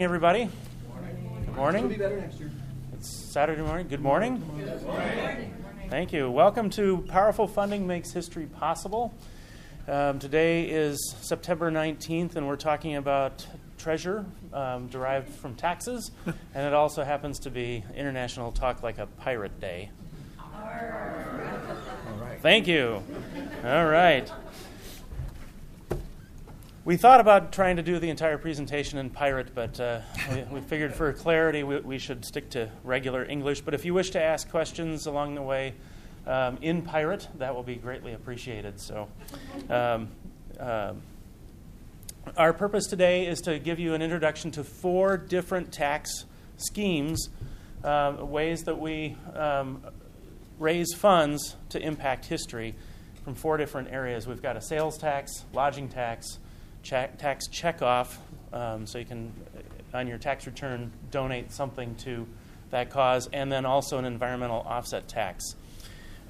everybody. Good morning. It'll be better next year. It's Saturday morning. Good morning. Thank you. Welcome to Powerful Funding Makes History Possible. Um, today is September 19th, and we're talking about treasure um, derived from taxes, and it also happens to be International Talk Like a Pirate Day. All right. Thank you. All right. We thought about trying to do the entire presentation in pirate, but uh, we, we, figured for clarity we, we, should stick to regular English. But if you wish to ask questions along the way um, in pirate, that will be greatly appreciated. So, um, um, our purpose today is to give you an introduction to four different tax schemes, uh, ways that we um, raise funds to impact history from four different areas. We've got a sales tax, lodging tax, check, tax checkoff, um, so you can, on your tax return, donate something to that cause, and then also an environmental offset tax.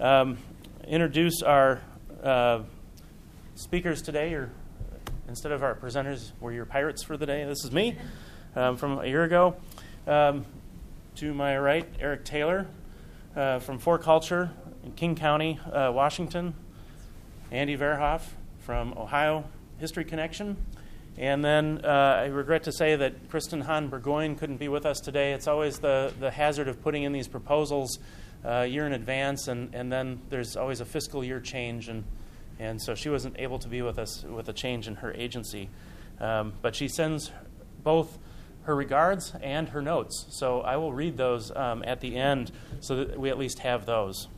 Um, introduce our uh, speakers today, or instead of our presenters, we're your pirates for the day. This is me um, from a year ago. Um, to my right, Eric Taylor uh, from 4Culture in King County, uh, Washington. Andy Verhoff from Ohio History Connection. And then uh, I regret to say that Kristen Hahn Burgoyne couldn't be with us today. It's always the, the hazard of putting in these proposals uh, a year in advance, and, and then there's always a fiscal year change, and, and so she wasn't able to be with us with a change in her agency. Um, but she sends both her regards and her notes. So I will read those um, at the end so that we at least have those.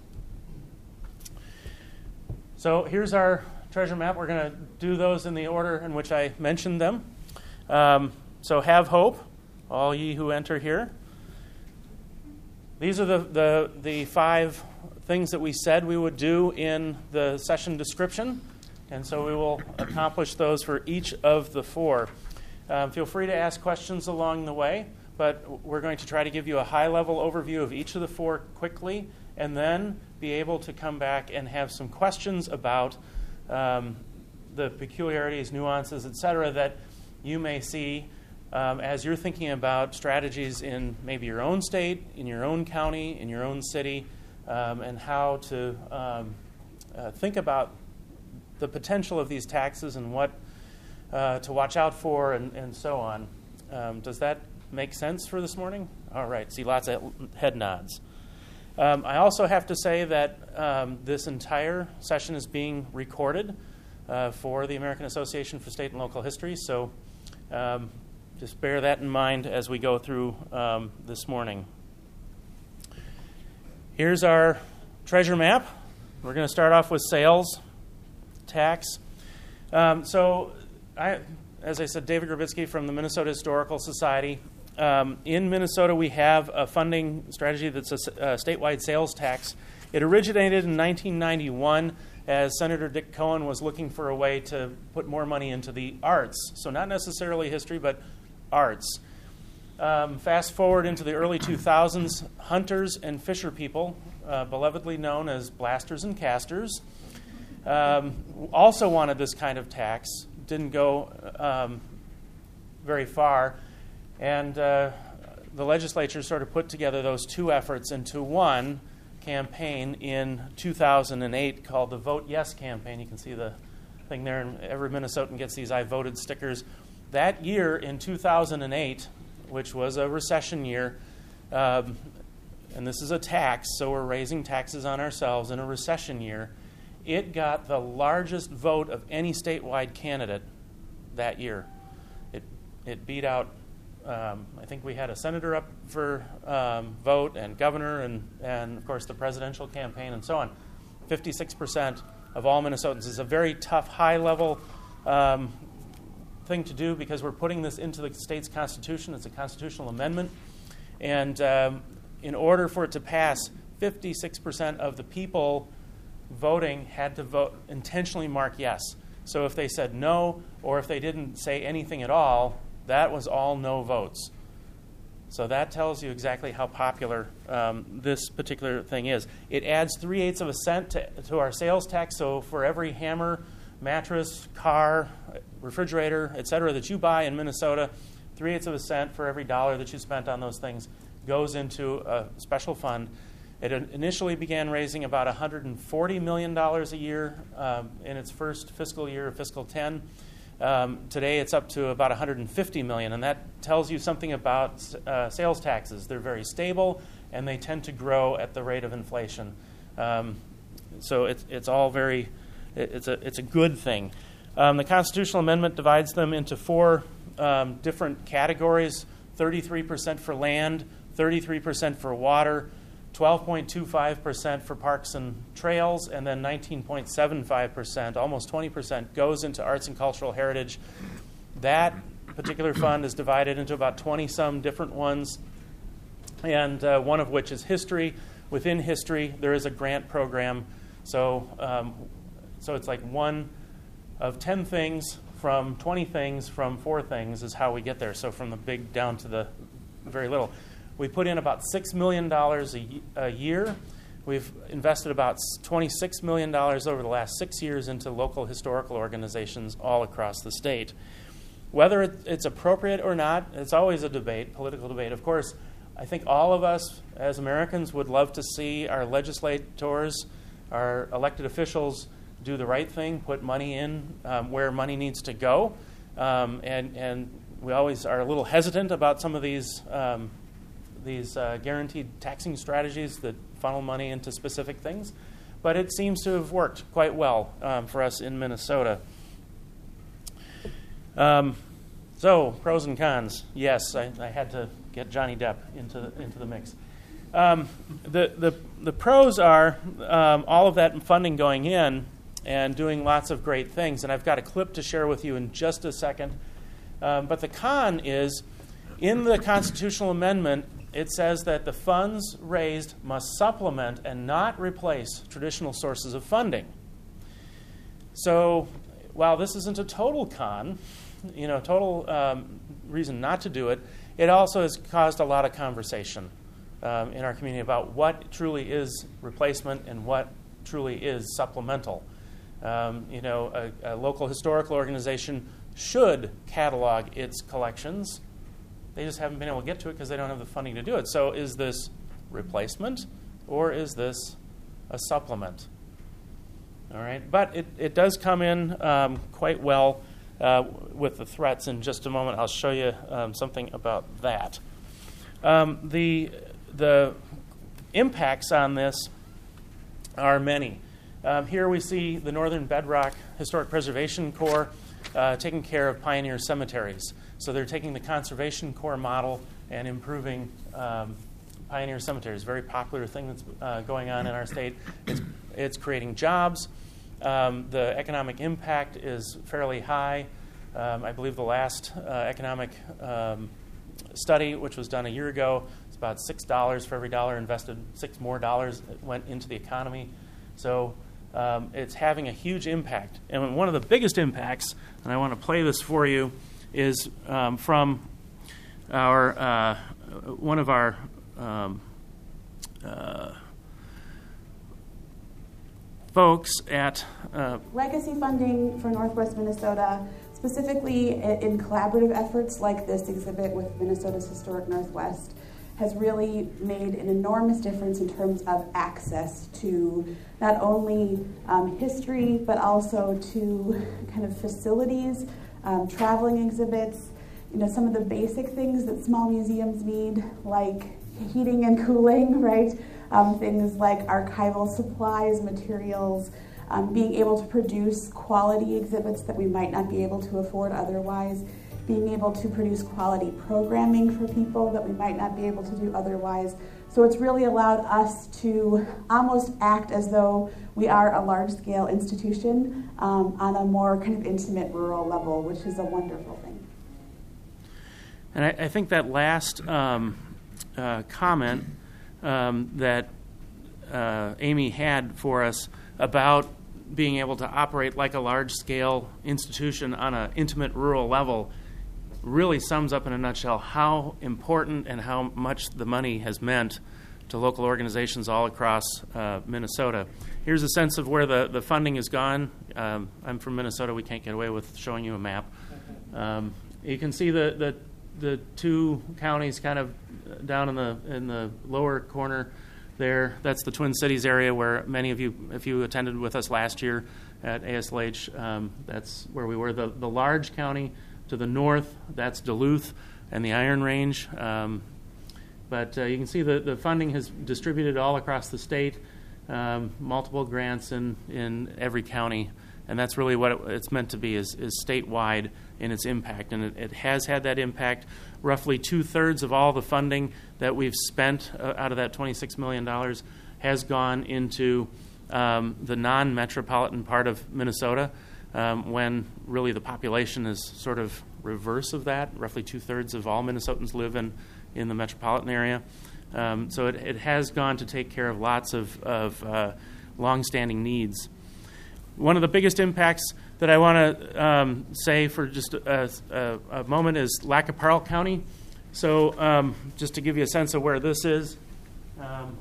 So here's our treasure map. We're going to do those in the order in which I mentioned them. Um, so have hope, all ye who enter here. These are the, the, the five things that we said we would do in the session description. And so we will accomplish those for each of the four. Um, feel free to ask questions along the way, but we're going to try to give you a high level overview of each of the four quickly and then be able to come back and have some questions about um, the peculiarities, nuances, et cetera, that you may see um, as you're thinking about strategies in maybe your own state, in your own county, in your own city, um, and how to um, uh, think about the potential of these taxes and what uh, to watch out for and, and so on. Um, does that make sense for this morning? All right, see lots of head nods. Um, I also have to say that um, this entire session is being recorded uh, for the American Association for State and Local History, so um, just bear that in mind as we go through um, this morning. Here's our treasure map. We're going to start off with sales tax. Um, so, I, as I said, David Grabitske from the Minnesota Historical Society um, in Minnesota, we have a funding strategy that's a, a, statewide sales tax. It originated in 1991 as Senator Dick Cohen was looking for a way to put more money into the arts. So, not necessarily history, but arts. Um, fast forward into the early 2000s, hunters and fisher people, uh, belovedly known as blasters and casters, um, also wanted this kind of tax. Didn't go um, very far. And uh, the legislature sort of put together those two efforts into one campaign in 2008 called the Vote Yes campaign. You can see the thing there, and every Minnesotan gets these I voted stickers. That year in 2008, which was a recession year, um, and this is a tax, so we're raising taxes on ourselves in a recession year, it got the largest vote of any statewide candidate that year. It, it beat out um, I think we had a senator up for um, vote and governor and, and, of course, the presidential campaign and so on. 56% of all Minnesotans is a very tough, high level um, thing to do because we're putting this into the state's constitution. It's a constitutional amendment. And um, in order for it to pass, 56% of the people voting had to vote intentionally mark yes. So if they said no, or if they didn't say anything at all, that was all no votes. So that tells you exactly how popular um, this particular thing is. It adds three eighths of a cent to, to, our sales tax. So for every hammer, mattress, car, refrigerator, etc., that you buy in Minnesota, three eighths of a cent for every dollar that you spent on those things goes into a special fund. It initially began raising about $140 million a year um, in its first fiscal year, fiscal 10. Um, today it's up to about 150 million, and that tells you something about uh, sales taxes. They're very stable, and they tend to grow at the rate of inflation. Um, so it's, it's all very, it's a, it's a good thing. Um, the constitutional amendment divides them into four um, different categories 33% for land, 33% for water, 12.25% for parks and trails, and then 19.75%, almost 20%, goes into arts and cultural heritage. That particular fund is divided into about 20 some different ones, and uh, one of which is history. Within history, there is a grant program. So, um, so it's like one of 10 things from 20 things from four things is how we get there. So from the big down to the very little. We put in about $6 million a, year. We've invested about $26 million over the last six years into local historical organizations all across the state. Whether it's appropriate or not, it's always a debate, political debate. Of course, I think all of us as Americans would love to see our legislators, our elected officials, do the right thing, put money in um, where money needs to go. Um, and, and we always are a little hesitant about some of these um, these uh, guaranteed taxing strategies that funnel money into specific things, but it seems to have worked quite well um, for us in Minnesota. Um, so, pros and cons. Yes, I, I, had to get Johnny Depp into the, into the mix. Um, the, the, the pros are um, all of that funding going in and doing lots of great things, and I've got a clip to share with you in just a second. Um, but the con is in the constitutional amendment, it says that the funds raised must supplement and not replace traditional sources of funding. So, while this isn't a total con, you know, total um, reason not to do it, it also has caused a lot of conversation um, in our community about what truly is replacement and what truly is supplemental. Um, you know, a, a local historical organization should catalog its collections they just haven't been able to get to it because they don't have the funding to do it. So is this replacement or is this a supplement? All right, but it, it does come in um, quite well uh, with the threats. In just a moment, I'll show you um, something about that. Um, the the impacts on this are many. Um, here we see the Northern Bedrock Historic Preservation Corps uh, taking care of pioneer cemeteries. So they're taking the Conservation Corps model and improving um, pioneer cemeteries. Very popular thing that's uh, going on in our state. It's, it's creating jobs. Um, the economic impact is fairly high. Um, I believe the last uh, economic um, study, which was done a year ago, it's about six dollars for every dollar invested. Six more dollars went into the economy. So um, it's having a huge impact. And one of the biggest impacts, and I want to play this for you is um, from our uh, one of our um, uh, folks at uh, legacy funding for Northwest Minnesota, specifically in collaborative efforts like this exhibit with Minnesota's Historic Northwest, has really made an enormous difference in terms of access to not only um, history but also to kind of facilities um, traveling exhibits, you know, some of the basic things that small museums need, like heating and cooling, right? Um, things like archival supplies, materials, um, being able to produce quality exhibits that we might not be able to afford otherwise, being able to produce quality programming for people that we might not be able to do otherwise. So it's really allowed us to almost act as though we are a large scale institution um, on a more kind of intimate rural level, which is a wonderful thing. And I, I think that last um, uh, comment um, that uh, Amy had for us about being able to operate like a large scale institution on an intimate rural level really sums up in a nutshell how important and how much the money has meant to local organizations all across uh, Minnesota. Here's a sense of where the, the funding has gone. Um, I'm from Minnesota. We can't get away with showing you a map. Um, you can see the, the, the two counties kind of down in the in the lower corner there. That's the Twin Cities area where many of you, if you attended with us last year at ASLH, um, that's where we were. The the large county to the north, that's Duluth and the Iron Range. Um, but uh, you can see the, the funding has distributed all across the state, um, multiple grants in, in every county, and that's really what it, it's meant to be is, is statewide in its impact, and it, it has had that impact. Roughly two thirds of all the funding that we've spent uh, out of that $26 million has gone into um, the non metropolitan part of Minnesota, um, when really the population is sort of reverse of that. Roughly two thirds of all Minnesotans live in, in the metropolitan area. Um, so it, it has gone to take care of lots of, of uh, long-standing needs. One of the biggest impacts that I want to um, say for just a, a, a, moment is Lac qui Parle County. So um, just to give you a sense of where this is. Um,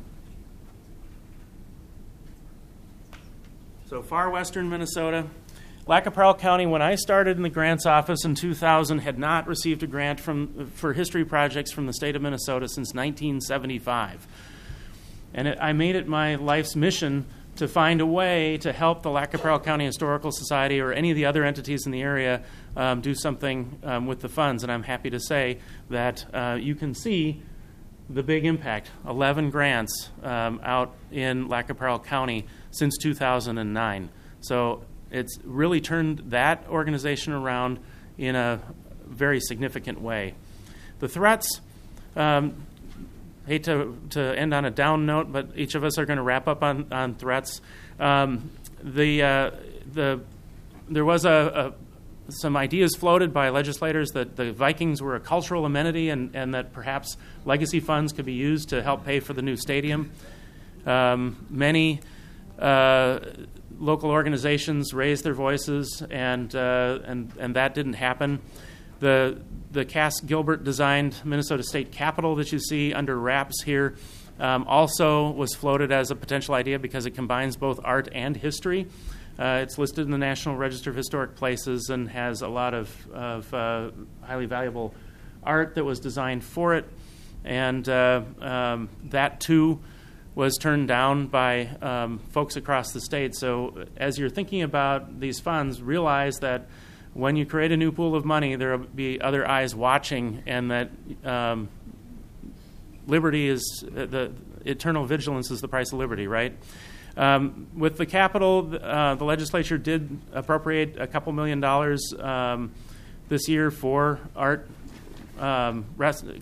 so far western Minnesota, Lac qui Parle County, when I started in the grants office in 2000, had not received a grant from, for history projects from the state of Minnesota since 1975. And it, I made it my life's mission to find a way to help the Lac qui Parle County Historical Society or any of the other entities in the area um, do something um, with the funds. And I'm happy to say that uh, you can see the big impact 11 grants um, out in Lac qui Parle County since 2009. So it's really turned that organization around in a very significant way. The threats, um, hate to, to end on a down note, but each of us are going to wrap up on, on threats. Um, the, uh, the, there was a, a, some ideas floated by legislators that the Vikings were a cultural amenity and, and that perhaps legacy funds could be used to help pay for the new stadium. Um, many uh, local organizations raised their voices, and uh, and and that didn't happen. The the Cass Gilbert designed Minnesota State Capitol that you see under wraps here um, also was floated as a potential idea because it combines both art and history. Uh, it's listed in the National Register of Historic Places and has a lot of, of uh, highly valuable art that was designed for it. And uh, um, that too was turned down by um, folks across the state. So, as you're thinking about these funds, realize that when you create a new pool of money, there will be other eyes watching, and that um, liberty is uh, the eternal vigilance is the price of liberty, right? Um, with the capitol, uh, the legislature did appropriate a couple million dollars um, this year for art um,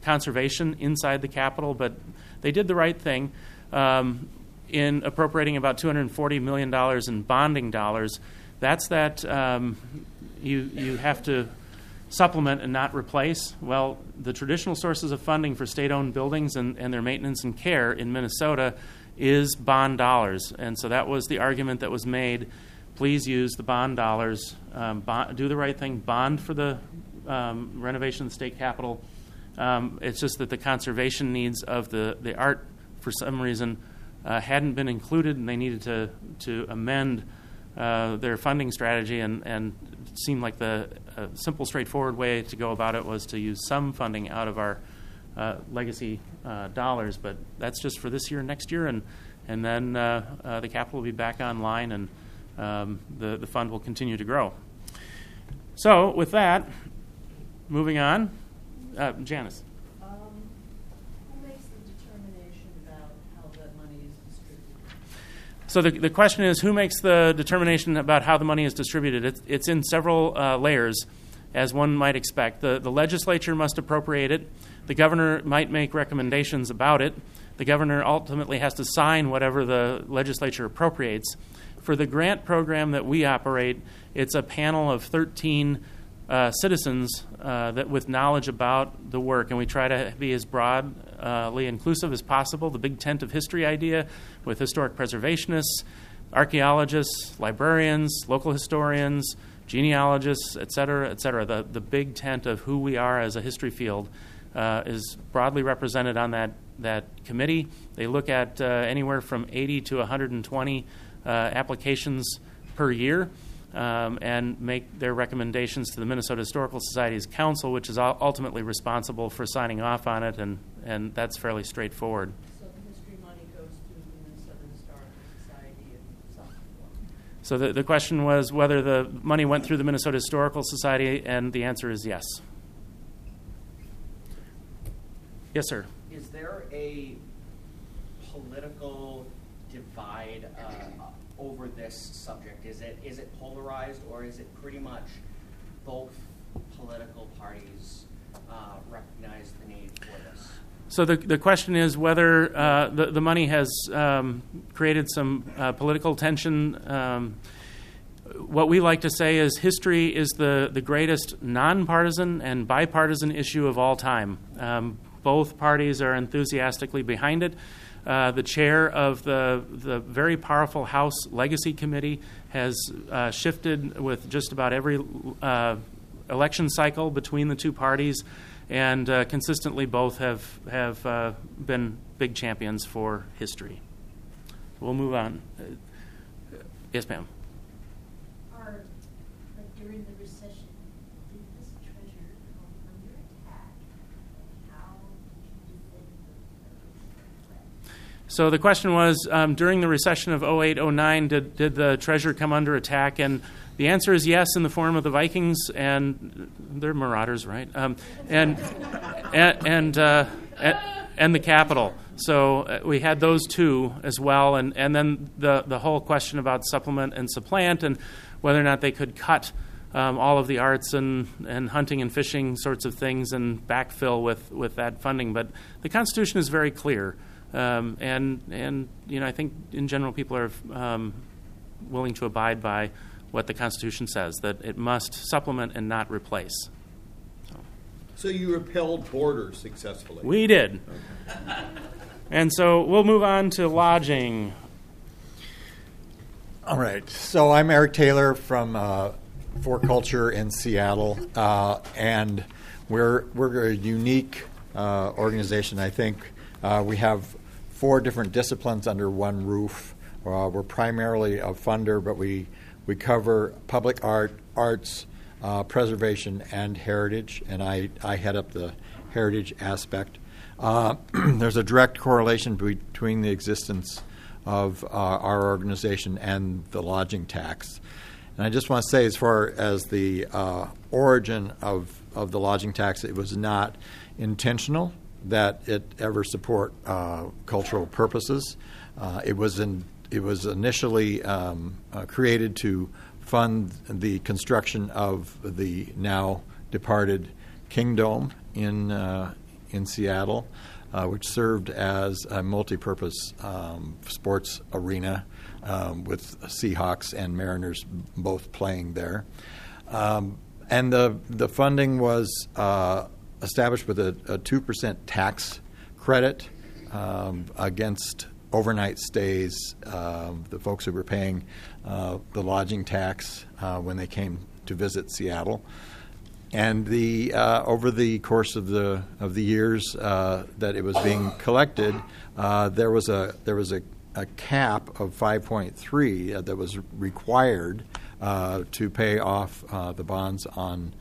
conservation inside the capitol, but they did the right thing um, in appropriating about $240 million in bonding dollars. That's that um, you, you have to supplement and not replace. Well, the traditional sources of funding for state owned buildings and, and their maintenance and care in Minnesota is bond dollars. And so that was the argument that was made. Please use the bond dollars, um, bond, do the right thing, bond for the um, renovation of the state capitol. Um, it's just that the conservation needs of the, the art for some reason uh, hadn't been included, and they needed to to amend uh, their funding strategy, and and it seemed like the uh, simple, straightforward way to go about it was to use some funding out of our uh, legacy uh, dollars, but that's just for this year and next year, and and then uh, the capitol will be back online, and um, the the fund will continue to grow. So, with that, moving on, Janice. So the, the question is who makes the determination about how the money is distributed? It's, it's in several uh, layers, as one might expect. The, the legislature must appropriate it, the governor might make recommendations about it. The governor ultimately has to sign whatever the legislature appropriates. For the grant program that we operate, it's a panel of 13 uh, citizens uh, that with knowledge about the work, and we try to be as broadly inclusive as possible. The big tent of history idea with historic preservationists, archaeologists, librarians, local historians, genealogists, et cetera, et cetera. The, the big tent of who we are as a history field uh, is broadly represented on that, that committee. They look at uh, anywhere from 80 to 120 uh, applications per year. Um, and make their recommendations to the Minnesota Historical Society's council, which is ultimately responsible for signing off on it, and, and that's fairly straightforward. So the history money goes to the Minnesota Historical Society in some form. So the, the question was whether the money went through the Minnesota Historical Society, and the answer is yes. Yes, sir. Is there a political divide uh, over this subject? Is it is it polarized, or is it pretty much both political parties uh, recognize the need for this? So the, the question is whether uh, the, the money has um, created some uh, political tension. Um, what we like to say is history is the, the greatest nonpartisan and bipartisan issue of all time. Um, both parties are enthusiastically behind it. Uh, the chair of the, the very powerful House Legacy Committee has uh, shifted with just about every uh, election cycle between the two parties, and uh, consistently both have, have uh, been big champions for history. We'll move on. Uh, yes, ma'am. Are, like during the recession, did this treasure come under attack? How did you defend the threat? So the question was um, during the recession of 08 09, did, did the treasure come under attack? And the answer is yes, in the form of the Vikings, and they're marauders, right? Um, and and and, uh, and the capitol. So uh, we had those two as well, and, and then the the whole question about supplement and supplant, and whether or not they could cut um, all of the arts and, and hunting and fishing sorts of things and backfill with, with that funding. But the Constitution is very clear, um, and and you know I think in general people are um, willing to abide by what the Constitution says that it must supplement and not replace. So you repelled boarders successfully. We did. And so we'll move on to lodging. All right. So I'm Eric Taylor from uh, 4Culture in Seattle, uh, and we're we're a unique uh, organization. I think uh, we have four different disciplines under one roof. Uh, we're primarily a funder, but we we cover public art, arts, uh, preservation, and heritage. And I I head up the heritage aspect. Uh, there's a direct correlation between the existence of uh, our organization and the lodging tax. And I just want to say, as far as the uh, origin of, of the lodging tax, it was not intentional that it ever support uh, cultural purposes. Uh, it was in, it was initially um, uh, created to fund the construction of the now departed Kingdome in uh, in Seattle, uh, which served as a multi-purpose um, sports arena um, with Seahawks and Mariners both playing there. Um, and the the funding was uh, established with a two percent tax credit um, against overnight stays. Uh, the folks who were paying uh, the lodging tax uh, when they came to visit Seattle and the uh, over the course of the of the years uh, that it was being collected, uh, there was a there was a, a cap of 5.3 that was required to pay off the bonds on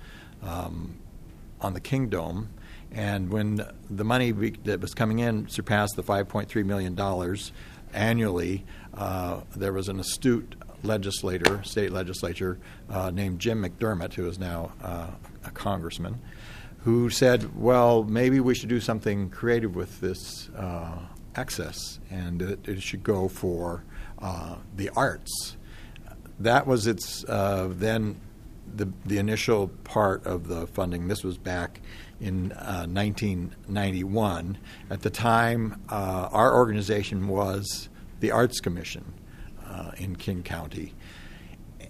um, on the Kingdome. And when the money that was coming in surpassed the 5.3 million dollars annually, uh, there was an astute legislator, state legislature, uh, named Jim McDermott, who is now uh, a congressman, who said, "Well, maybe we should do something creative with this uh, excess, and it, it, should go for uh, the arts." That was its uh, then the the initial part of the funding. This was back in 1991. At the time, our organization was the Arts Commission uh, in King County.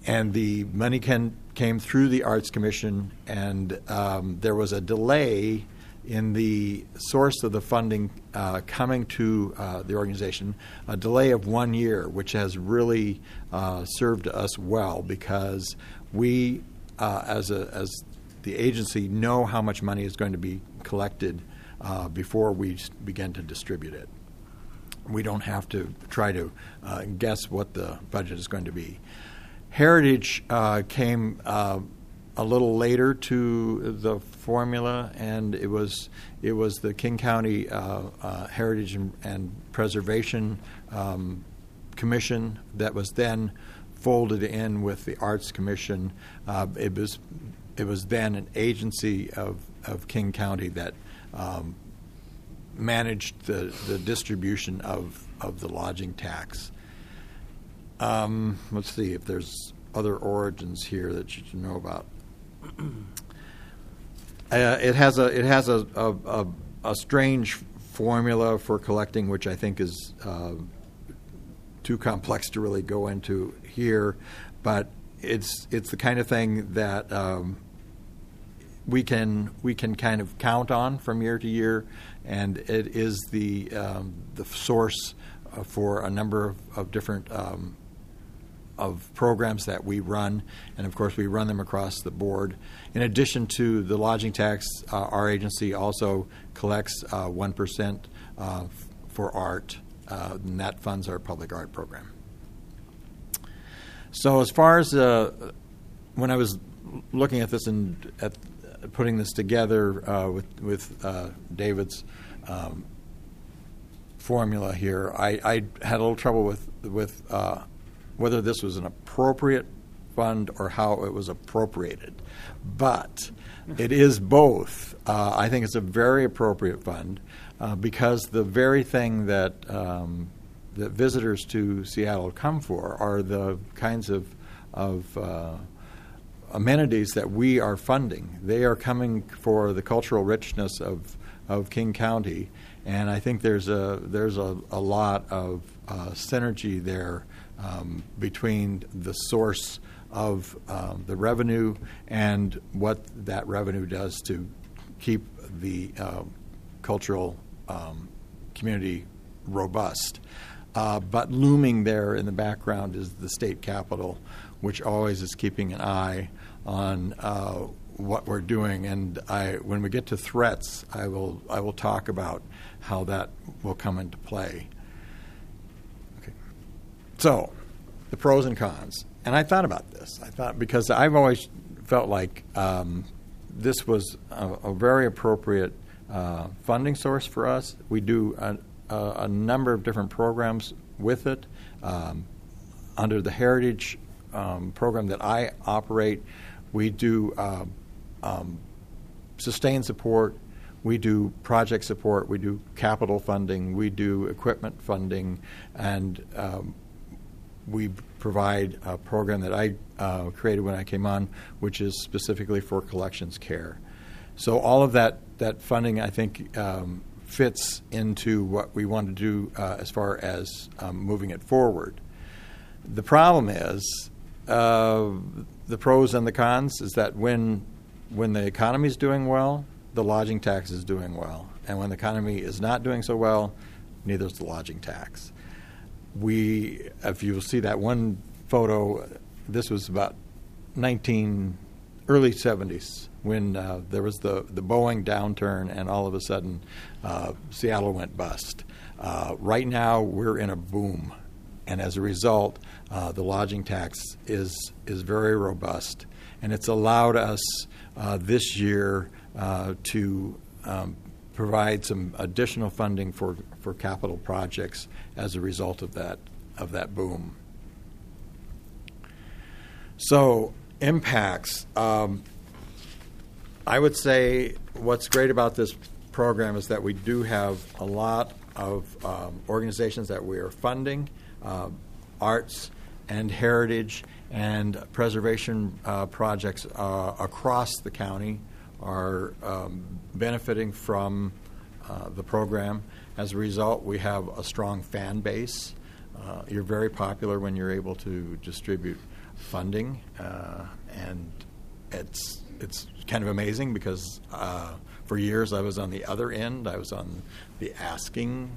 And the money can, came through the Arts Commission, and um, there was a delay in the source of the funding uh, coming to uh, the organization, a delay of one year, which has really uh, served us well because we, uh, as, a, as the agency, know how much money is going to be collected uh, before we begin to distribute it we don't have to try to uh, guess what the budget is going to be. Heritage uh, came uh, a little later to the formula, and it was it was the King County uh, uh, Heritage and, and Preservation um, Commission that was then folded in with the Arts Commission. Uh, it was it was then an agency of, of King County that um, managed the, the distribution of, of the lodging tax. Um, let's see if there's other origins here that you should know about. Uh, it has a it has a, a, a, a strange formula for collecting, which I think is uh, too complex to really go into here, but it's it's the kind of thing that um, we can we can kind of count on from year to year, and it is the um, the source uh, for a number of, of different um, of programs that we run, and of course we run them across the board. In addition to the lodging tax, uh, our agency also collects uh, one uh, for art, uh, and that funds our public art program. So as far as uh, when I was looking at this and at putting this together uh, with with uh, David's um, formula here, I, I, had a little trouble with with uh, whether this was an appropriate fund or how it was appropriated, but it is both. Uh, I think it's a very appropriate fund uh, because the very thing that um, that visitors to Seattle come for are the kinds of of uh, amenities that we are funding. They are coming for the cultural richness of of King County, and I think there's a there's a, a lot of uh, synergy there um, between the source of um, the revenue and what that revenue does to keep the uh, cultural um, community robust. Uh, but looming there in the background is the state capitol, which always is keeping an eye on uh, what we're doing. And I, when we get to threats, I will I will talk about how that will come into play. Okay. So, the pros and cons. And I thought about this. I thought because I've always felt like um, this was a, a very appropriate uh, funding source for us. We do a, a, a number of different programs with it. Um, under the Heritage um, program that I operate, we do uh, um, sustained support, we do project support, we do capital funding, we do equipment funding, and um, we provide a program that I uh, created when I came on, which is specifically for collections care. So all of that that funding, I think, um, fits into what we want to do uh, as far as um, moving it forward. The problem is uh, the pros and the cons is that when when the economy is doing well, the lodging tax is doing well, and when the economy is not doing so well, neither is the lodging tax. We, if you will see that one photo, this was about 19 early 70s when uh, there was the, the Boeing downturn and all of a sudden uh, Seattle went bust. Uh, right now, we're in a boom. And as a result, uh, the lodging tax is, is very robust. And it's allowed us uh, this year uh, to um, provide some additional funding for, for capital projects as a result of that, of that boom. So, impacts. Um, I would say what's great about this program is that we do have a lot of um, organizations that we are funding, uh, arts and heritage and preservation uh, projects uh, across the county are um, benefiting from uh, the program. As a result, we have a strong fan base. Uh, you're very popular when you're able to distribute funding, uh, and it's it's kind of amazing because for years I was on the other end. I was on the asking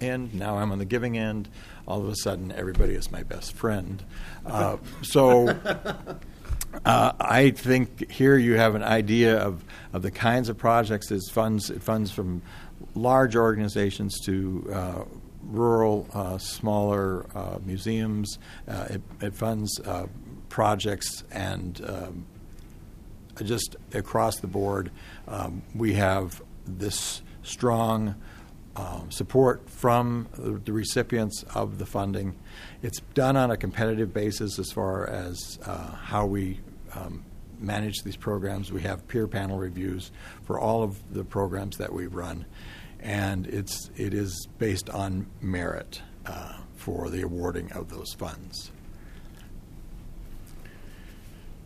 end. Now I'm on the giving end. All of a sudden, everybody is my best friend. Uh, so. Uh, I think here you have an idea of, of the kinds of projects it funds. It funds from large organizations to uh, rural, uh, smaller uh, museums. Uh, it, it, funds projects and um, just across the board, um, we have this strong um, support from the, recipients of the funding. It's done on a competitive basis as far as uh, how we um, manage these programs. We have peer panel reviews for all of the programs that we run, and it's it is based on merit uh, for the awarding of those funds.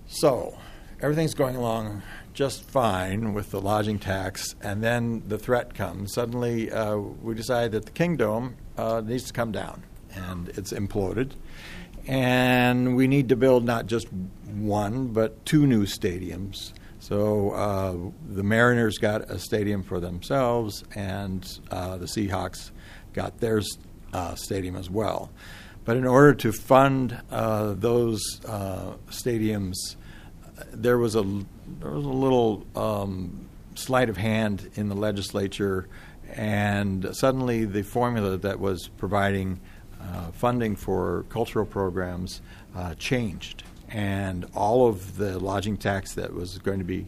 So, everything's going along just fine with the lodging tax, and then the threat comes. Suddenly, uh, we decide that the Kingdome uh, needs to come down, and it's imploded. And we need to build not just one, but two new stadiums. So uh, the Mariners got a stadium for themselves, and uh, the Seahawks got their uh, stadium as well. But in order to fund uh, those stadiums, there was a there was a little um, sleight of hand in the legislature, and suddenly the formula that was providing uh, funding for cultural programs uh, changed, and all of the lodging tax that was going to be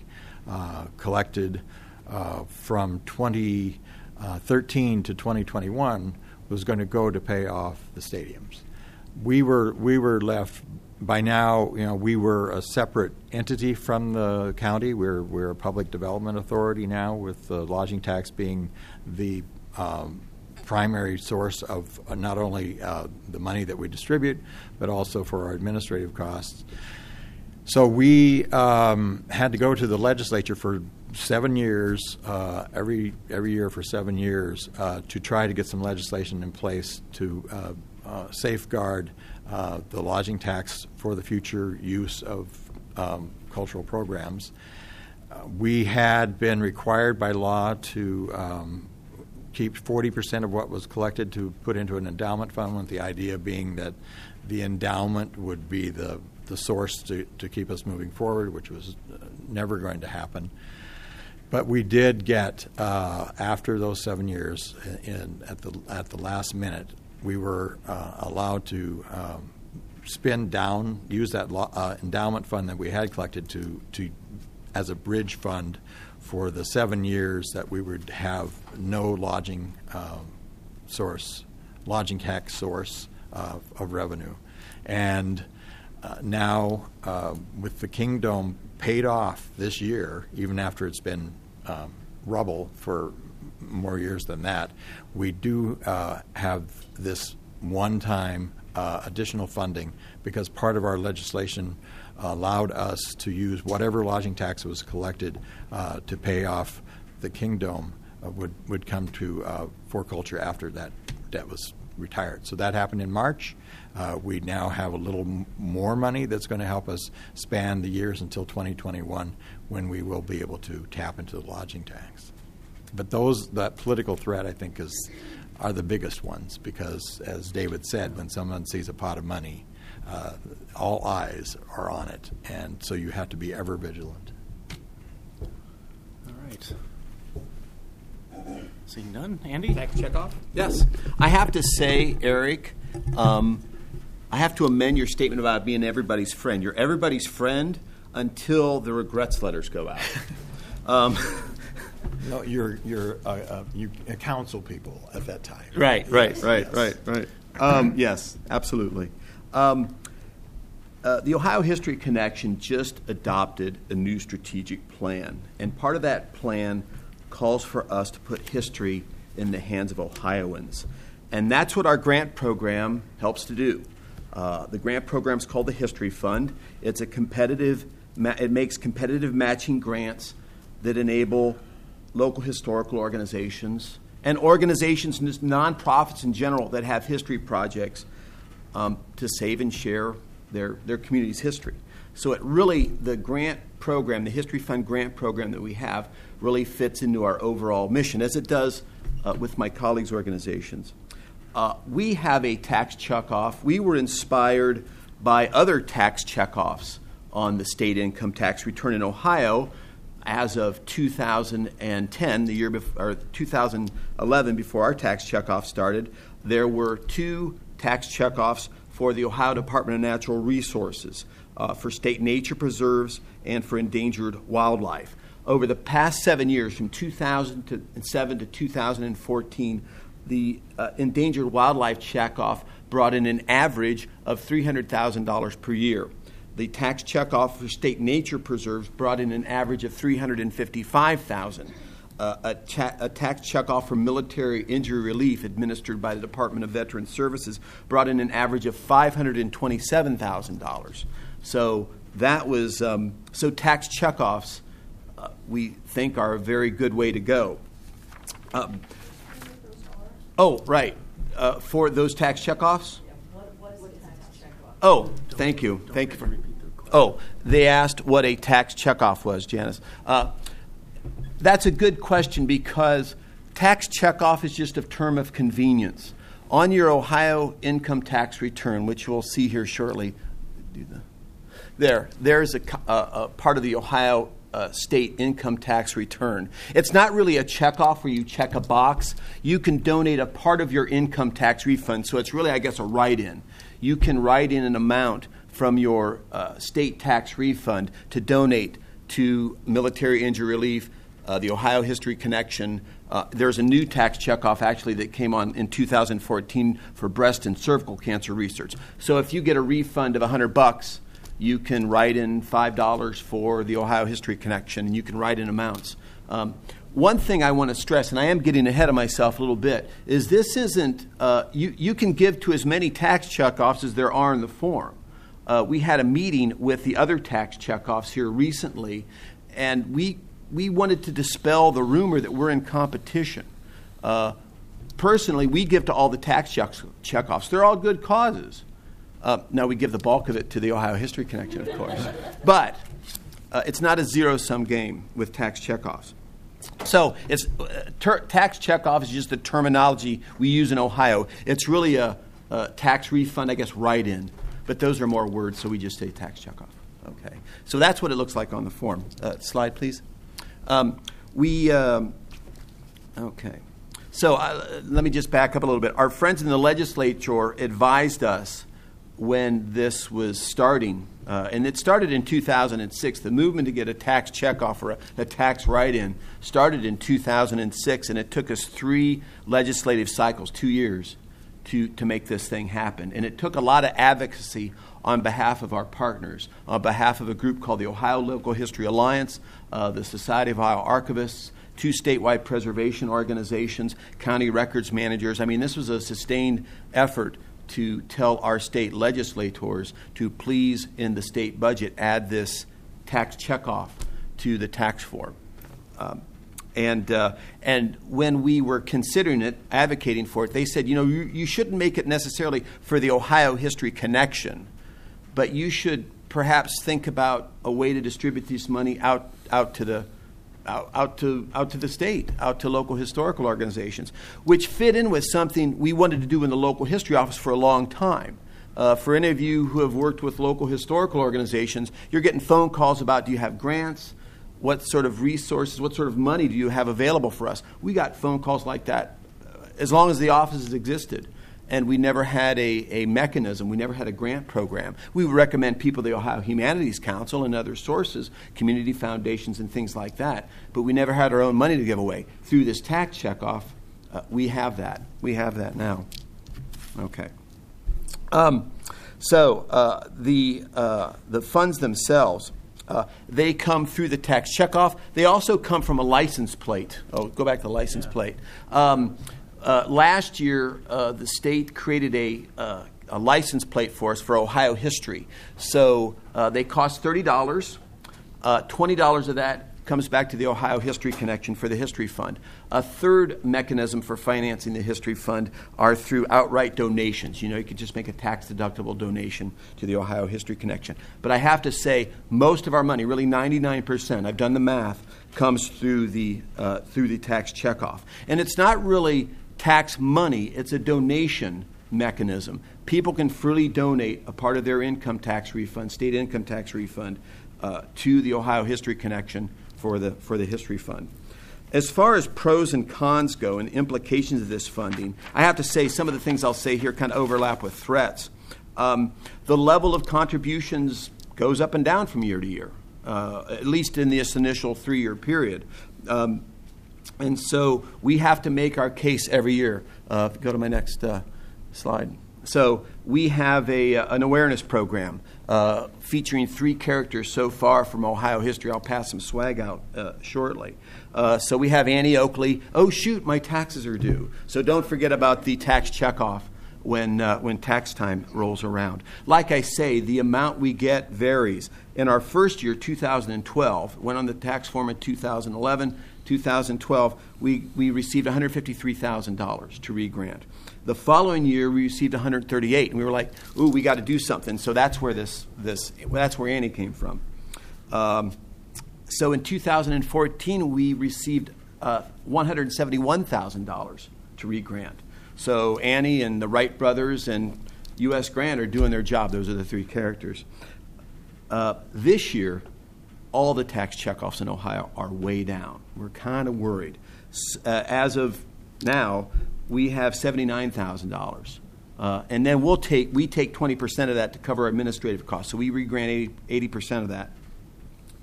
uh, collected uh, from 2013 to 2021 was going to go to pay off the stadiums. We were we were left by now, you know, we were a separate entity from the county. We're we're a public development authority now, with the lodging tax being the um, primary source of uh, not only uh, the money that we distribute, but also for our administrative costs. So we um, had to go to the legislature for seven years, uh, every every year for seven years, uh, to try to get some legislation in place to uh, uh, safeguard uh, the lodging tax for the future use of um, cultural programs. Uh, we had been required by law to um, keep 40% of what was collected to put into an endowment fund, with the idea being that the endowment would be the, the source to, to keep us moving forward, which was uh, never going to happen. But we did get, uh, after those seven years, in, at, the, at the last minute, we were uh, allowed to um, spin down, use that lo- uh, endowment fund that we had collected to, to as a bridge fund for the seven years that we would have no lodging um, source, lodging tax source uh, of revenue. And uh, now, uh, with the Kingdome paid off this year, even after it's been um, rubble for more years than that, we do uh, have this one time uh, additional funding because part of our legislation allowed us to use whatever lodging tax was collected uh, to pay off the Kingdome uh, would, would come to uh, culture after that debt was retired. So that happened in March. Uh, we now have a little m- more money that's going to help us span the years until 2021 when we will be able to tap into the lodging tax. But those that political threat, I think, is are the biggest ones because, as David said, when someone sees a pot of money, uh, all eyes are on it, and so you have to be ever vigilant. All right. Seeing none, Andy. Tax check off? Yes. I have to say, Eric, um, I have to amend your statement about being everybody's friend. You're everybody's friend until the regrets letters go out. um, No, you're you're uh, uh, you counsel people at that time. Right, right, Yes, right, yes. right, right. Um, yes, absolutely. Um, uh, the Ohio History Connection just adopted a new strategic plan, and part of that plan calls for us to put history in the hands of Ohioans, and that's what our grant program helps to do. Uh, the grant program is called the History Fund. It's a competitive. Ma- it makes competitive matching grants that enable local historical organizations and organizations, nonprofits in general, that have history projects um, to save and share their, their community's history. So it really, the grant program, the History Fund grant program that we have, really fits into our overall mission, as it does uh, with my colleagues' organizations. Uh, we have a tax checkoff. We were inspired by other tax checkoffs on the state income tax return in Ohio as of 2010, the year before, or 2011, before our tax checkoff started. There were two tax checkoffs for the Ohio Department of Natural Resources, uh, for state nature preserves, and for endangered wildlife. Over the past seven years, from 2007 to 2014, the uh, endangered wildlife checkoff brought in an average of $300,000 per year. The tax checkoff for state nature preserves brought in an average of 355,000. Uh, a, cha- a tax checkoff for military injury relief administered by the Department of Veterans Services brought in an average of $527,000. So that was um, so tax checkoffs uh, we think are a very good way to go. Um, oh, right. Uh, for those tax checkoffs? What, what's the tax checkoff? Oh, thank you. Thank you for. Oh, they asked what a tax checkoff was, Janice. Uh, that's a good question because tax checkoff is just a term of convenience. On your Ohio income tax return, which we'll see here shortly, there, there's a, a, a part of the Ohio uh, state income tax return. It's not really a checkoff where you check a box. You can donate a part of your income tax refund, so it's really, I guess, a write in. You can write in an amount from your uh, state tax refund to donate to military injury relief, uh, the Ohio History Connection. Uh, there's a new tax checkoff actually that came on in 2014 for breast and cervical cancer research. So if you get a refund of 100 bucks, you can write in $5 for the Ohio History Connection, and you can write in amounts. Um, one thing I want to stress, and I am getting ahead of myself a little bit, is this isn't, uh, you, you can give to as many tax checkoffs as there are in the form. Uh, we had a meeting with the other tax checkoffs here recently, and we, we wanted to dispel the rumor that we're in competition. Uh, personally, we give to all the tax checkoffs. They're all good causes. Uh, now, we give the bulk of it to the Ohio History Connection, of course. But uh, it's not a zero sum game with tax checkoffs. So, it's, uh, ter- tax checkoff is just the terminology we use in Ohio. It's really a, a tax refund, I guess, write in. But those are more words, so we just say tax checkoff. Okay. So that's what it looks like on the form. Uh, slide, please. Um, we, um, okay. So uh, let me just back up a little bit. Our friends in the legislature advised us when this was starting, uh, and it started in 2006. The movement to get a tax checkoff or a, a tax write in started in 2006, and it took us three legislative cycles, two years, to, to make this thing happen. And it took a lot of advocacy on behalf of our partners, on behalf of a group called the Ohio Local History Alliance, uh, the Society of Ohio Archivists, two statewide preservation organizations, county records managers. I mean, this was a sustained effort to tell our state legislators to please, in the state budget, add this tax checkoff to the tax form. Um, and, uh, and when we were considering it, advocating for it, they said, you know, you, you shouldn't make it necessarily for the Ohio History Connection, but you should perhaps think about a way to distribute this money out, out to the out, out, to, out to the state, out to local historical organizations, which fit in with something we wanted to do in the local history office for a long time. Uh, for any of you who have worked with local historical organizations, you're getting phone calls about do you have grants? What sort of resources, what sort of money do you have available for us? We got phone calls like that uh, as long as the offices existed and we never had a, a mechanism. We never had a grant program. We would recommend people the Ohio Humanities Council and other sources, community foundations, and things like that. But we never had our own money to give away. Through this tax checkoff, uh, we have that. We have that now. Okay. Um, so uh, the uh, the funds themselves. Uh, they come through the tax checkoff. They also come from a license plate. Oh, go back to the license plate. Um, uh, last year, uh, the state created a, uh, a license plate for us for Ohio history. So uh, they cost $30. Uh, $20 of that comes back to the Ohio History Connection for the History Fund. A third mechanism for financing the History Fund are through outright donations. You know, you could just make a tax deductible donation to the Ohio History Connection. But I have to say, most of our money, really 99%, I've done the math, comes through the, uh, through the tax checkoff. And it's not really tax money, it's a donation mechanism. People can freely donate a part of their income tax refund, state income tax refund, uh, to the Ohio History Connection for the, for the History Fund. As far as pros and cons go and implications of this funding, I have to say some of the things I'll say here kind of overlap with threats. Um, the level of contributions goes up and down from year to year, uh, at least in this initial three year period. Um, and so we have to make our case every year. Uh, go to my next uh, slide. So we have a, uh, an awareness program uh, featuring three characters so far from Ohio history. I'll pass some swag out uh, shortly. Uh, so we have Annie Oakley. Oh shoot, my taxes are due. So don't forget about the tax checkoff when uh, when tax time rolls around. Like I say, the amount we get varies. In our first year, 2012, went on the tax form in 2011. 2012, we, we received $153,000 to re-grant. The following year, we received 138, and we were like, "Ooh, we got to do something." So that's where this this that's where Annie came from. Um, so in 2014, we received uh, $171,000 to re-grant. So Annie and the Wright brothers and U.S. Grant are doing their job. Those are the three characters. Uh, this year, all the tax checkoffs in Ohio are way down. We're kind of worried. Uh, as of now, we have seventy-nine thousand uh, dollars, and then we'll take we take twenty percent of that to cover administrative costs. So we regrant 80 percent of that.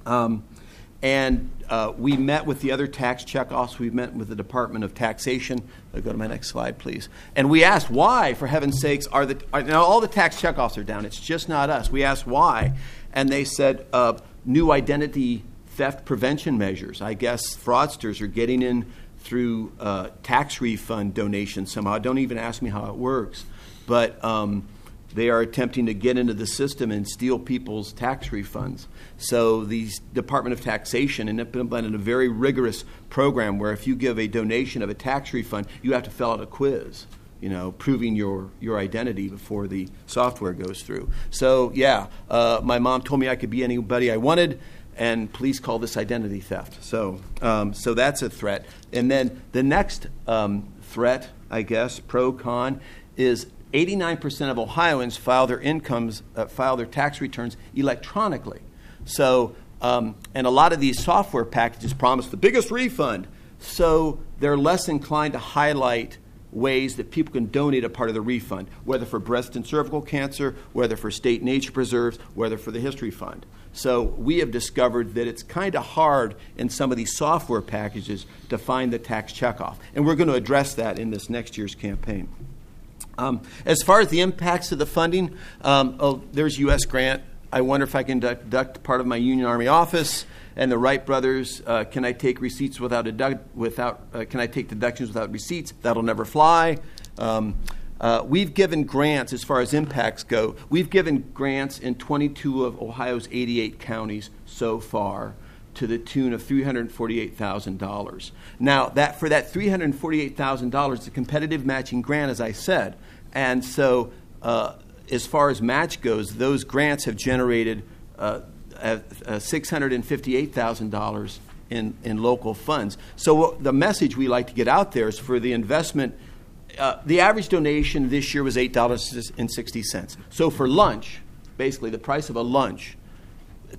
Um, and uh, we met with the other tax checkoffs. We met with the Department of Taxation. Uh, go to my next slide, please. And we asked why, for heaven's sakes, are the are, now all the tax checkoffs are down. It's just not us. We asked why, and they said uh, new identity theft prevention measures. I guess fraudsters are getting in through uh, tax refund donations somehow. Don't even ask me how it works, but. Um, they are attempting to get into the system and steal people's tax refunds. So the Department of Taxation implemented a very rigorous program where if you give a donation of a tax refund, you have to fill out a quiz, you know, proving your, your identity before the software goes through. So yeah, uh, my mom told me I could be anybody I wanted. And police call this identity theft. So, um, so that's a threat. And then the next um, threat, I guess, pro con, is 89% of Ohioans file their incomes, uh, file their tax returns electronically. So, um, and a lot of these software packages promise the biggest refund. So they're less inclined to highlight ways that people can donate a part of the refund, whether for breast and cervical cancer, whether for state nature preserves, whether for the history fund. So we have discovered that it's kind of hard in some of these software packages to find the tax checkoff. And we're going to address that in this next year's campaign. Um, as far as the impacts of the funding, um, oh, there's U.S. Grant. I wonder if I can deduct part of my Union Army office. And the Wright brothers, uh, can I take receipts without deduct, without? Uh, can I take deductions without receipts? That'll never fly. Um, uh, we've given grants as far as impacts go. We've given grants in 22 of Ohio's 88 counties so far to the tune of $348,000. Now, that for that $348,000, it's a competitive matching grant, as I said, and so uh, as far as match goes, those grants have generated uh, $658,000 in, in local funds. So the message we like to get out there is for the investment. Uh, the average donation this year was $8.60. So for lunch, basically the price of a lunch,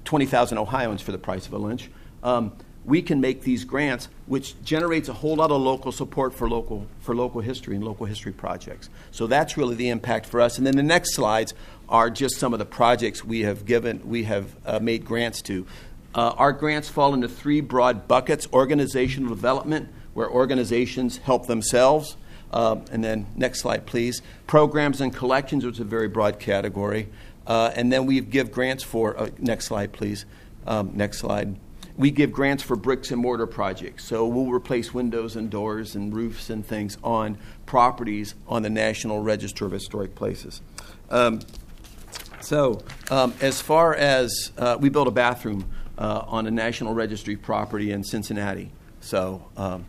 20,000 Ohioans for the price of a lunch, um, we can make these grants, which generates a whole lot of local support for local, for local history and local history projects. So that's really the impact for us. And then the next slides are just some of the projects we have given, we have uh, made grants to. Uh, our grants fall into three broad buckets organizational development, where organizations help themselves. Uh, and then, next slide, please. Programs and collections, which is a very broad category. Uh, and then we give grants for, uh, next slide, please. Um, next slide we give grants for bricks and mortar projects. So we'll replace windows and doors and roofs and things on properties on the National Register of Historic Places. Um, so, um, as far as uh, we built a bathroom uh, on a National Registry property in Cincinnati. So, um,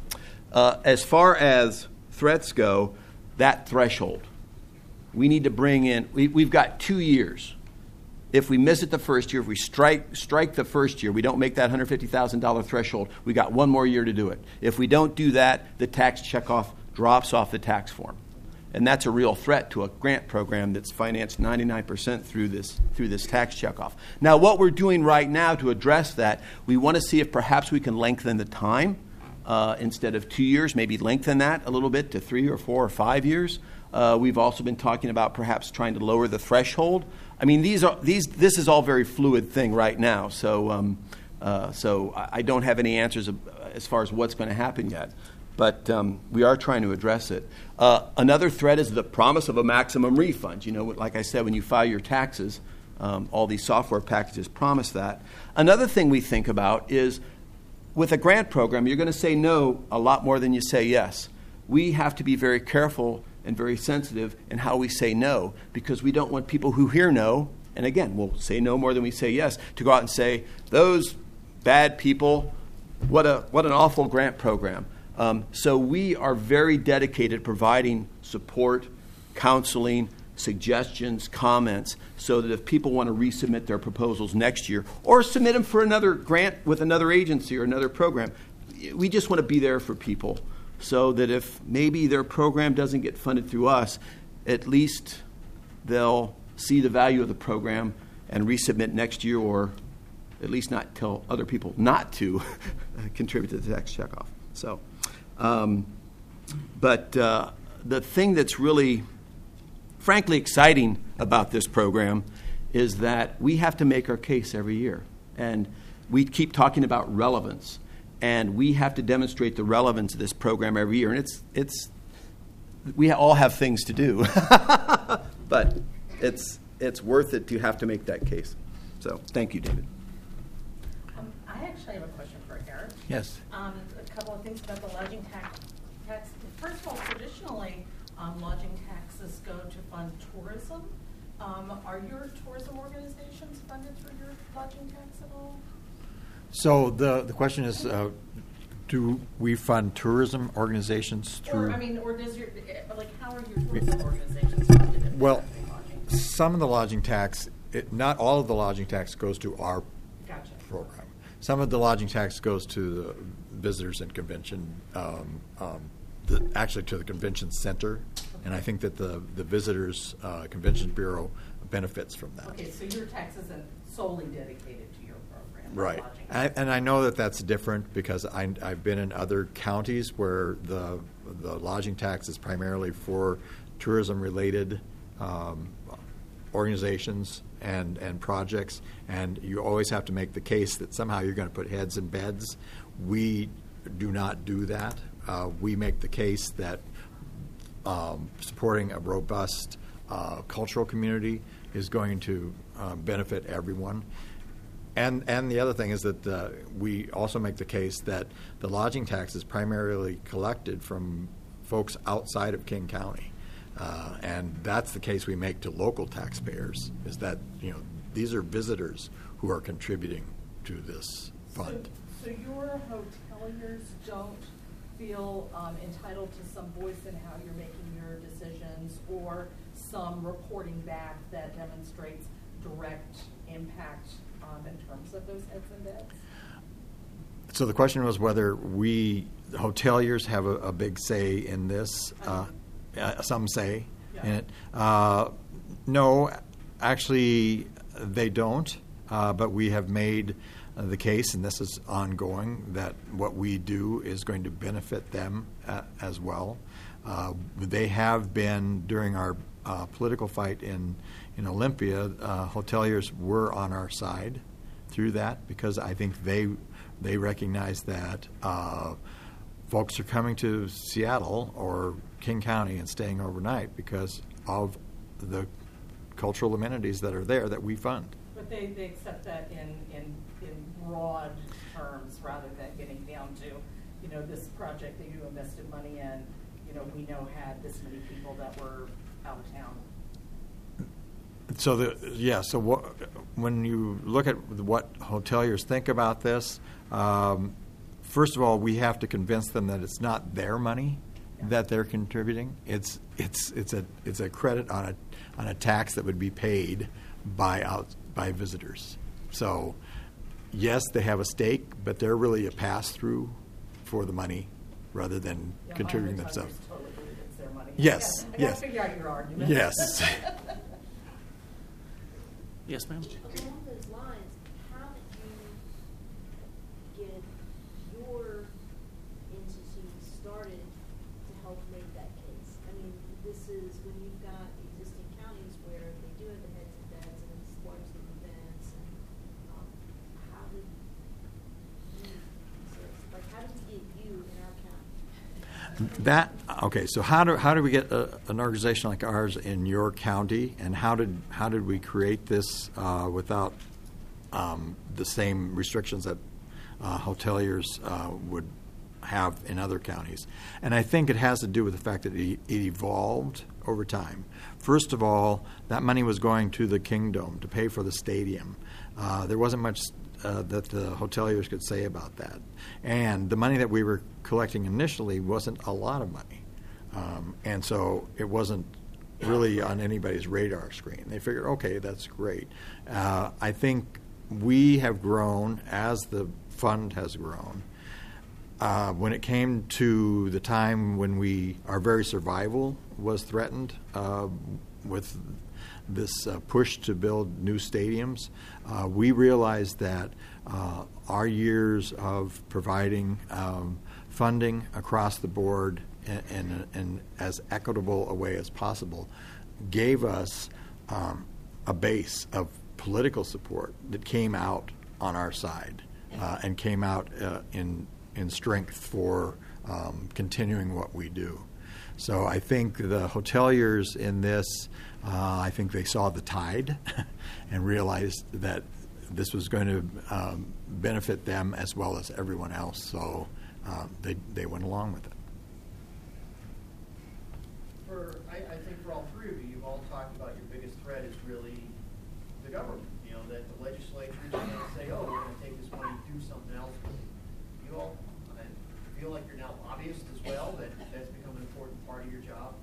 uh, as far as threats go, that threshold, we need to bring in, we, we've got two years if we miss it the first year, if we strike, strike the first year, we don't make that $150,000 threshold, we got one more year to do it. If we don't do that, the tax checkoff drops off the tax form. And that's a real threat to a grant program that's financed 99% through this, through this tax checkoff. Now, what we're doing right now to address that, we want to see if perhaps we can lengthen the time uh, instead of two years, maybe lengthen that a little bit to three or four or five years. Uh, we've also been talking about perhaps trying to lower the threshold. I mean, these are these. This is all very fluid thing right now. So, um, uh, so I I don't have any answers as far as what's going to happen yet. But um, we are trying to address it. Uh, another threat is the promise of a maximum refund. You know, like I said, when you file your taxes, um, all these software packages promise that. Another thing we think about is with a grant program, you're going to say no a lot more than you say yes. We have to be very careful and very sensitive in how we say no because we don't want people who hear no, and again, we'll say no more than we say yes, to go out and say, those bad people, what, a, what an awful grant program. Um, so we are very dedicated providing support, counseling, suggestions, comments, so that if people want to resubmit their proposals next year or submit them for another grant with another agency or another program, we just want to be there for people so that if maybe their program doesn't get funded through us, at least they'll see the value of the program and resubmit next year or at least not tell other people not to contribute to the tax checkoff. So, um, but uh, the thing that's really, frankly, exciting about this program is that we have to make our case every year. And we keep talking about relevance. And we have to demonstrate the relevance of this program every year. And it's, it's we all have things to do. but it's, it's worth it to have to make that case. So, thank you, David. Um, I actually have a question for Eric. Yes. Um, a couple of things about the lodging tax. tax. First of all, traditionally, um, lodging taxes go to fund tourism. Um, are your tourism organizations funded through your lodging tax at all? So the, the question is, uh, do we fund tourism organizations through? Or, I mean, or does your, eh, like, how are your tourism organizations funded? Well, some of the lodging tax, it, not all of the lodging tax goes to our Gotcha. program. Some of the lodging tax goes to the visitors and convention, um, um, the, actually to the convention center, and I think that the the visitors uh, convention bureau benefits from that. Okay, so your tax isn't solely dedicated to your program? Right, I, and I know that that's different because I, I've been in other counties where the the lodging tax is primarily for tourism-related um, organizations and and projects, and you always have to make the case that somehow you're going to put heads in beds. We do not do that. Uh, we make the case that um, supporting a robust uh, cultural community is going to uh, benefit everyone. And, and the other thing is that uh, we also make the case that the lodging tax is primarily collected from folks outside of King County. Uh, and that's the case we make to local taxpayers, is that, you know, these are visitors who are contributing to this fund. So your hoteliers don't feel um, entitled to some voice in how you're making your decisions or some reporting back that demonstrates direct impact um, in terms of those heads and beds? So the question was whether we, hoteliers, have a, a big say in this. Uh, uh, some say in it. Uh, no, actually, they don't. Uh, but we have made the case, and this is ongoing, that what we do is going to benefit them uh, as well. Uh, they have been during our uh, political fight in in Olympia. Uh, hoteliers were on our side through that because I think they they recognize that uh, folks are coming to Seattle or King County and staying overnight because of the cultural amenities that are there that we fund. But they, they accept that in, in, in broad terms rather than getting down to, you know, this project that you invested money in, you know, we know had this many people that were out of town. So the yeah. So what, when you look at what hoteliers think about this, um, first of all, we have to convince them that it's not their money that they're contributing. It's it's it's a it's a credit on a on a tax that would be paid by out by visitors. So yes, they have a stake, but they're really a pass through for the money rather than Yeah, contributing themselves. Totally believe it's their money. Yes, I gotta yes. figure out your argument. Yes. Yes, ma'am. Along those lines, how did you get your this is when you've got existing counties where they do have the heads and beds and it's large city events and, um, how did you, so it's like, how did we get you in our county? That okay. So how do how do we get a, an organization like ours in your county, and how did how did we create this uh, without um, the same restrictions that uh, hoteliers uh, would have in other counties? And I think it has to do with the fact that it, it evolved over time. First of all, that money was going to the Kingdome to pay for the stadium. Uh, there wasn't much uh, that the hoteliers could say about that. And the money that we were collecting initially wasn't a lot of money. Um, and so it wasn't really on anybody's radar screen. They figured, okay, that's great. Uh, I think we have grown as the fund has grown. Uh, when it came to the time when we our very survival was threatened uh, with this uh, push to build new stadiums, uh, we realized that uh, our years of providing um, funding across the board in, in, in as equitable a way as possible gave us um, a base of political support that came out on our side uh, and came out uh, in in strength for um, continuing what we do. So I think the hoteliers in this, uh, I think they saw the tide and realized that this was going to um, benefit them as well as everyone else. So um, they they went along with it. For, I, I think for all three of you, you've all talked about your biggest threat is really the government. You know, that the legislature is going to say, oh, we're going to take this money and do something else with it. You all I feel like you're now lobbyists as well, that that's become an important part of your job.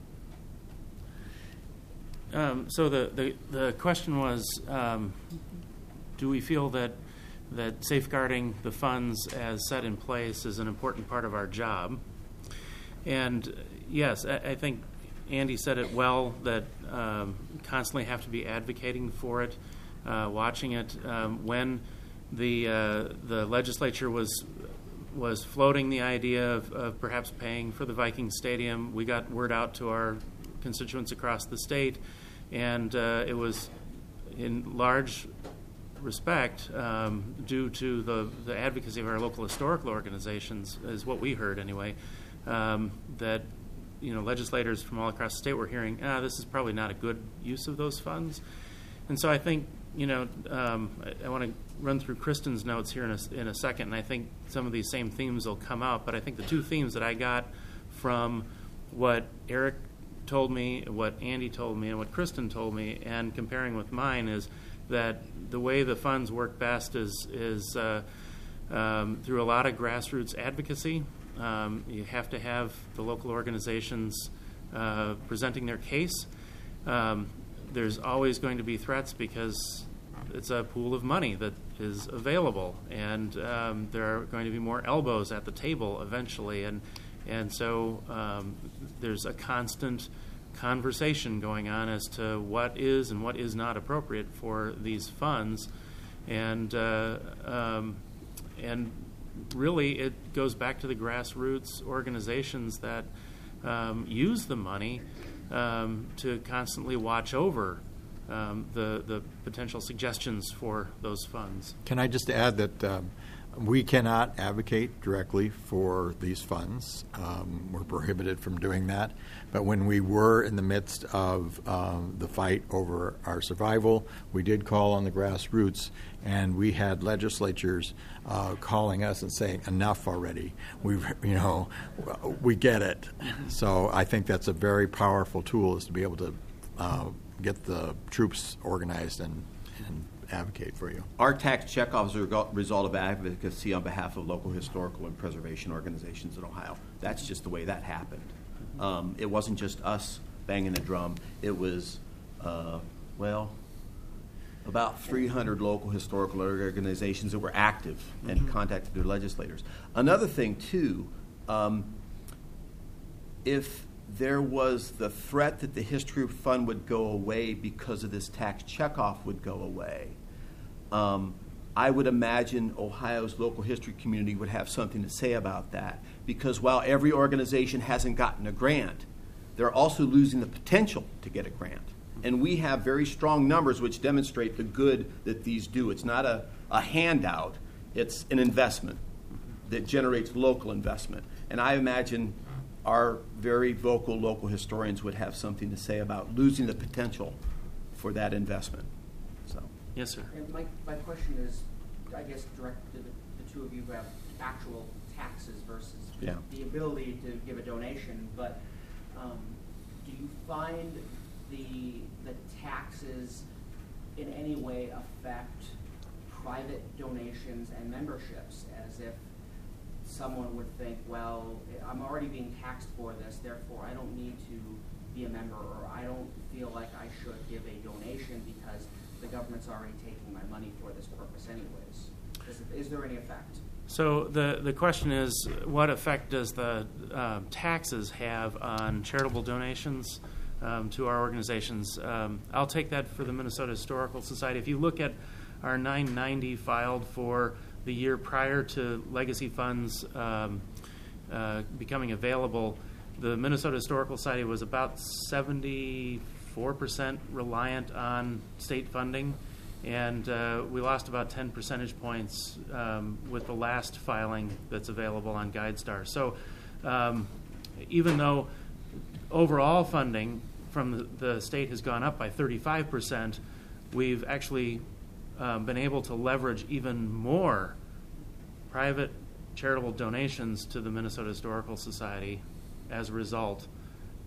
Um, so the, the, the question was, um, do we feel that that safeguarding the funds as set in place is an important part of our job? And yes, I, I think Andy said it well that um, constantly have to be advocating for it, uh, watching it. Um, when the uh, the legislature was was floating the idea of, of perhaps paying for the Viking Stadium, we got word out to our constituents across the state, and uh, it was in large respect um, due to the, the advocacy of our local historical organizations, is what we heard anyway, um, that you know legislators from all across the state were hearing, ah, this is probably not a good use of those funds, and so I think you know um, I, I want to run through Kristen's notes here in a, in a second, and I think some of these same themes will come out. But I think the two themes that I got from what Eric told me, what Andy told me, and what Kristen told me, and comparing with mine is that the way the funds work best is is uh, um, through a lot of grassroots advocacy. Um, you have to have the local organizations uh, presenting their case. Um, there's always going to be threats because it's a pool of money that is available, and um, there are going to be more elbows at the table eventually, and and so um, there's a constant conversation going on as to what is and what is not appropriate for these funds, and uh, um, and really it goes back to the grassroots organizations that um, use the money um, to constantly watch over um, the the potential suggestions for those funds. Can I just add that um, we cannot advocate directly for these funds. Um, we're prohibited from doing that. But when we were in the midst of um, the fight over our survival, we did call on the grassroots, and we had legislatures uh, calling us and saying, "Enough already. We, you know, we get it." So I think that's a very powerful tool is to be able to uh, get the troops organized and advocate for you. Our tax checkoff is a result of advocacy on behalf of local historical and preservation organizations in Ohio. That's just the way that happened. Um, it wasn't just us banging the drum. It was, uh, well, about 300 local historical organizations that were active and contacted their legislators. Another thing, too, um, if there was the threat that the history fund would go away because of this tax checkoff would go away, um, I would imagine Ohio's local history community would have something to say about that. Because while every organization hasn't gotten a grant, they're also losing the potential to get a grant. And we have very strong numbers which demonstrate the good that these do. It's not a, a handout, it's an investment that generates local investment. And I imagine our very vocal local historians would have something to say about losing the potential for that investment. So, Yes, sir. And my, my question is, I guess, directed to the, the two of you who have actual taxes versus Yeah. the ability to give a donation, but um, do you find the, the taxes in any way affect private donations and memberships as if someone would think, well, I'm already being taxed for this, therefore I don't need to be a member, or I don't feel like I should give a donation because the government's already taking my money for this purpose anyways. Is, is there any effect? So the, the question is, what effect does the um, taxes have on charitable donations um, to our organizations? Um, I'll take that for the Minnesota Historical Society. If you look at our 990 filed for the year prior to legacy funds um, uh, becoming available, the Minnesota Historical Society was about 74% reliant on state funding and uh, we lost about 10 percentage points um, with the last filing that's available on GuideStar. So, um, even though overall funding from the, the state has gone up by 35 percent, we've actually um, been able to leverage even more private charitable donations to the Minnesota Historical Society as a result.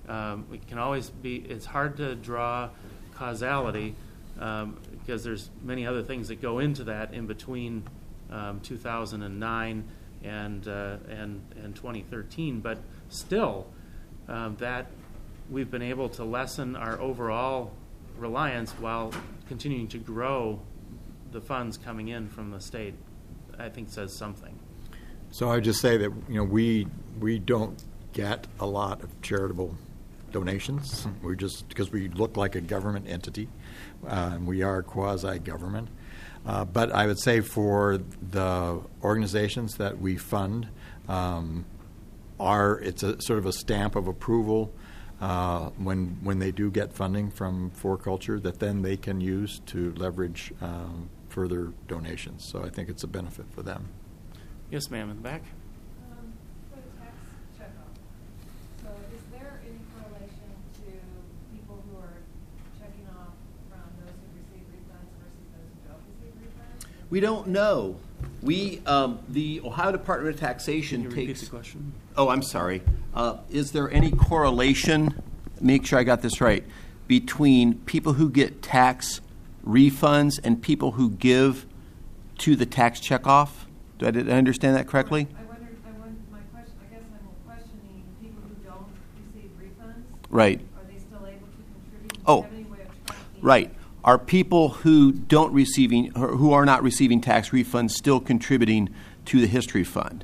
Um, it can always be, it's hard to draw causality um, because there's many other things that go into that in between um, 2009 and, uh, and, and 2013. But still, um, that we've been able to lessen our overall reliance while continuing to grow the funds coming in from the state, I think says something. So I just say that you know we we don't get a lot of charitable donations. We're just because we look like a government entity, uh, and we are quasi government. Uh, but I would say for the organizations that we fund, um, are it's a sort of a stamp of approval uh, when when they do get funding from 4Culture that then they can use to leverage um, further donations. So I think it's a benefit for them. Yes, ma'am, in the back. Um, For the tax checkoff, so is there any correlation to people who are checking off from those who receive refunds versus those who don't receive refunds? we don't know. We, um, the Ohio Department of Taxation Can you repeat takes. the question? Oh, I'm sorry. Uh, is there any correlation, make sure I got this right, between people who get tax refunds and people who give to the tax checkoff? Do I, did I understand that correctly? I wondered, I wondered, my question, I guess I'm questioning people who don't receive refunds. Right. Are they still able to contribute? Oh, have any way of tracking? right. Are people who don't receiving, who are not receiving tax refunds still contributing to the history fund?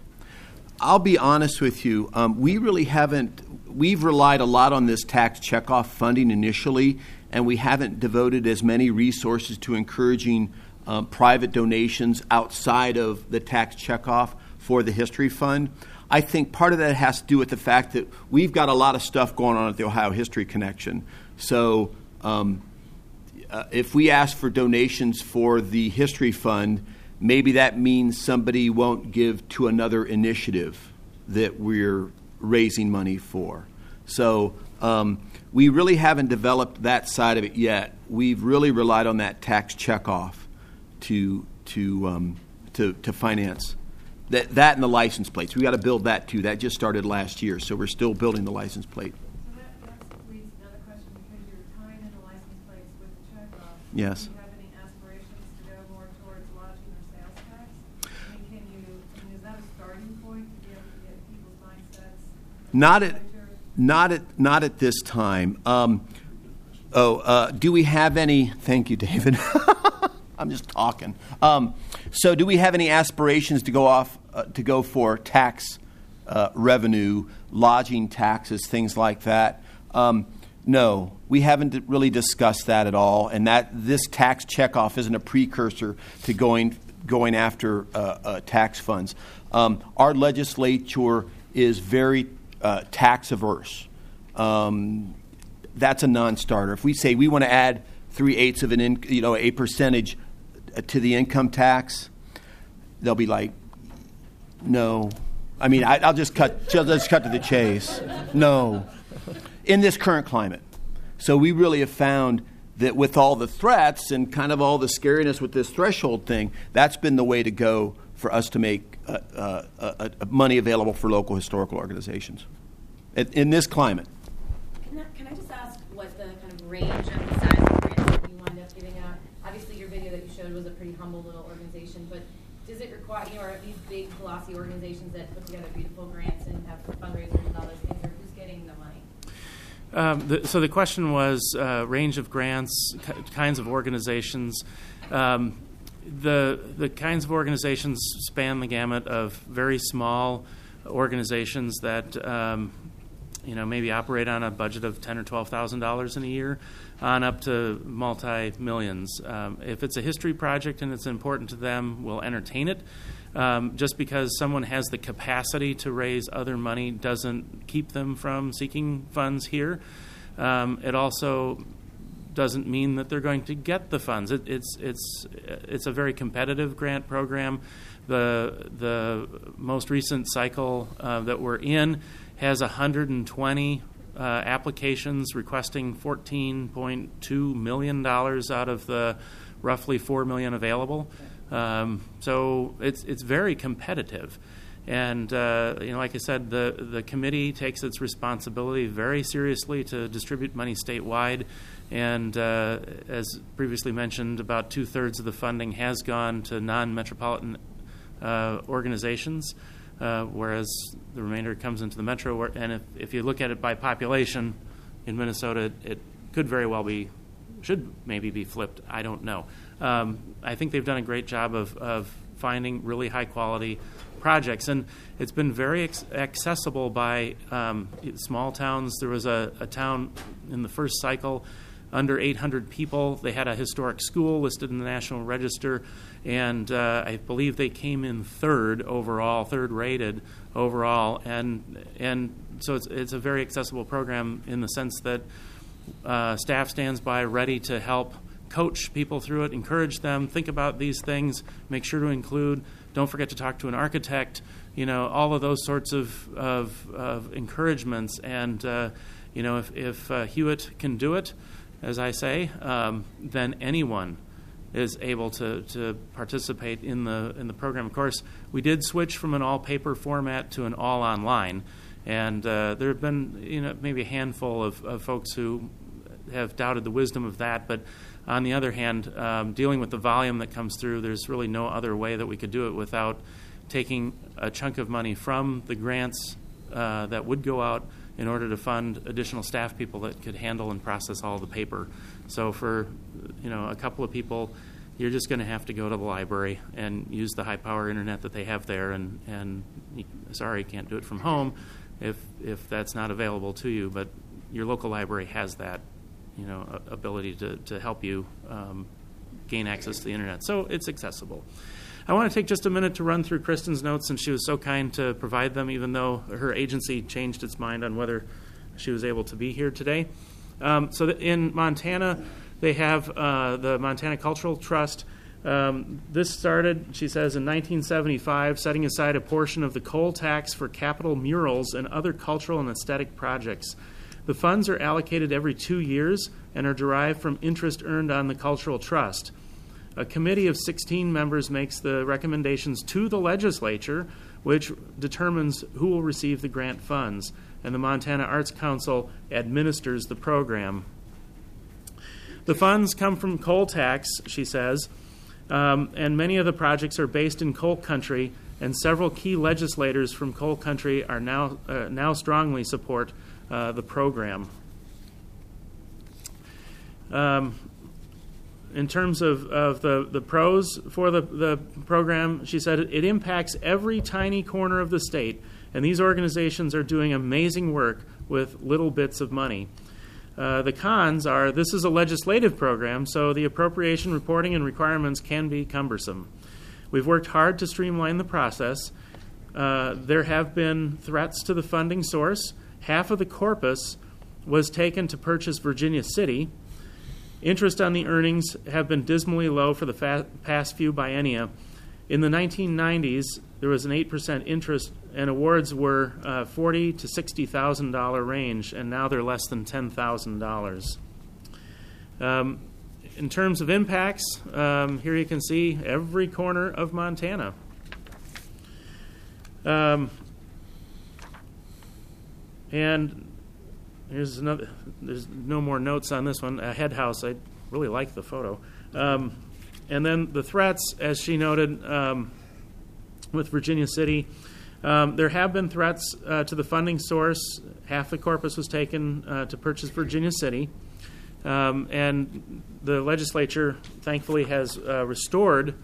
I'll be honest with you. Um, we really haven't. We've relied a lot on this tax checkoff funding initially, and we haven't devoted as many resources to encouraging um, private donations outside of the tax checkoff for the history fund. I think part of that has to do with the fact that we've got a lot of stuff going on at the Ohio History Connection. So. Um, uh, if we ask for donations for the history fund, maybe that means somebody won't give to another initiative that we're raising money for. So um, we really haven't developed that side of it yet. We've really relied on that tax checkoff to to um, to, to finance that that and the license plates. We got to build that too. That just started last year, so we're still building the license plate. So that, that leads to another question, because you're tying in the license plates with the checkoff. Yes. Do you have any aspirations to go more towards lodging or sales tax? I mean, can you, I mean, is that a starting point to be able to get people's mindsets? Not at? Not at, not at this time. Um, oh, uh, do we have any? Thank you, David. I'm just talking. Um, so, do we have any aspirations to go off uh, to go for tax uh, revenue, lodging taxes, things like that? Um, no, we haven't really discussed that at all, and that this tax checkoff isn't a precursor to going going after uh, uh, tax funds. Um, our legislature is very uh, tax averse, um, that's a non-starter. If we say we want to add three eighths of an, in, you know, a percentage uh, to the income tax, they'll be like, no. I mean, I, I'll just cut. Just, cut to the chase. No, in this current climate. So we really have found that with all the threats and kind of all the scariness with this threshold thing, that's been the way to go for us to make uh, uh, uh, uh money available for local historical organizations in, in this climate. Can I, can I just ask what the kind of range of the size of grants that you wind up giving out? Obviously, your video that you showed was a pretty humble little organization, but does it require, you know, are these big, glossy organizations that put together beautiful grants and have fundraisers and all those things, or who's getting the money? Um, the, so the question was uh, range of grants, kinds of organizations. Um, the the kinds of organizations span the gamut of very small organizations that um, you know maybe operate on a budget of ten or twelve thousand dollars in a year, on up to multi millions. Um, if it's a history project and it's important to them, we'll entertain it. Um, just because someone has the capacity to raise other money doesn't keep them from seeking funds here. Um, it also doesn't mean that they're going to get the funds. It, it's it's it's a very competitive grant program. The the most recent cycle uh, that we're in has 120 uh, applications requesting 14.2 million dollars out of the roughly four million available. Um, so it's it's very competitive. And uh, you know, like I said, the the committee takes its responsibility very seriously to distribute money statewide. And uh, as previously mentioned, about two thirds of the funding has gone to non metropolitan uh, organizations, uh, whereas the remainder comes into the metro. And if, if you look at it by population in Minnesota, it, could very well be, should maybe be flipped. I don't know. Um, I think they've done a great job of, of finding really high quality projects. And it's been very accessible by um, small towns. There was a, a, town in the first cycle under 800 people. They had a historic school listed in the National Register, and uh, I believe they came in third overall, third rated overall. And and so it's it's a very accessible program in the sense that uh, staff stands by ready to help coach people through it, encourage them, think about these things, make sure to include. Don't forget to talk to an architect. You know all of those sorts of of, of encouragements and. Uh, you know, if, if uh, Hewitt can do it, as I say, um, then anyone is able to, to participate in the in the program. Of course, we did switch from an all paper format to an all online, and uh, there have been you know maybe a handful of, of, folks who have doubted the wisdom of that. But on the other hand, um, dealing with the volume that comes through, there's really no other way that we could do it without taking a chunk of money from the grants uh, that would go out in order to fund additional staff people that could handle and process all the paper. So for you know a couple of people, you're just going to have to go to the library and use the high power internet that they have there. And and sorry, can't do it from home if if that's not available to you. But your local library has that you know ability to to help you um, gain access to the internet. So it's accessible. I want to take just a minute to run through Kristen's notes, since she was so kind to provide them, even though her agency changed its mind on whether she was able to be here today. Um, so in Montana, they have uh, the Montana Cultural Trust. Um, this started, she says, in 1975, setting aside a portion of the coal tax for capitol murals and other cultural and aesthetic projects. The funds are allocated every two years and are derived from interest earned on the Cultural Trust. A committee of 16 members makes the recommendations to the legislature, which determines who will receive the grant funds, and the Montana Arts Council administers the program. The funds come from coal tax, she says, um, and many of the projects are based in coal country, and several key legislators from coal country are now, uh, now strongly support uh, the program. Um, in terms of, of the, the pros for the, the program, she said it impacts every tiny corner of the state, and these organizations are doing amazing work with little bits of money. Uh, the cons are this is a legislative program, so the appropriation reporting and requirements can be cumbersome. We've worked hard to streamline the process. Uh, there have been threats to the funding source. Half of the corpus was taken to purchase Virginia City. Interest on the earnings have been dismally low for the fa- past few biennia. In the 1990s, there was an 8% interest, and awards were uh, 40 to 60 thousand dollar range, and now they're less than ten thousand dollars. Um, in terms of impacts, um, here you can see every corner of Montana. Um, and here's another. There's no more notes on this one. A head house. I really like the photo. Um, and then the threats, as she noted, um, with Virginia City. Um, there have been threats uh, to the funding source. Half the corpus was taken uh, to purchase Virginia City. Um, and the legislature, thankfully, has uh, restored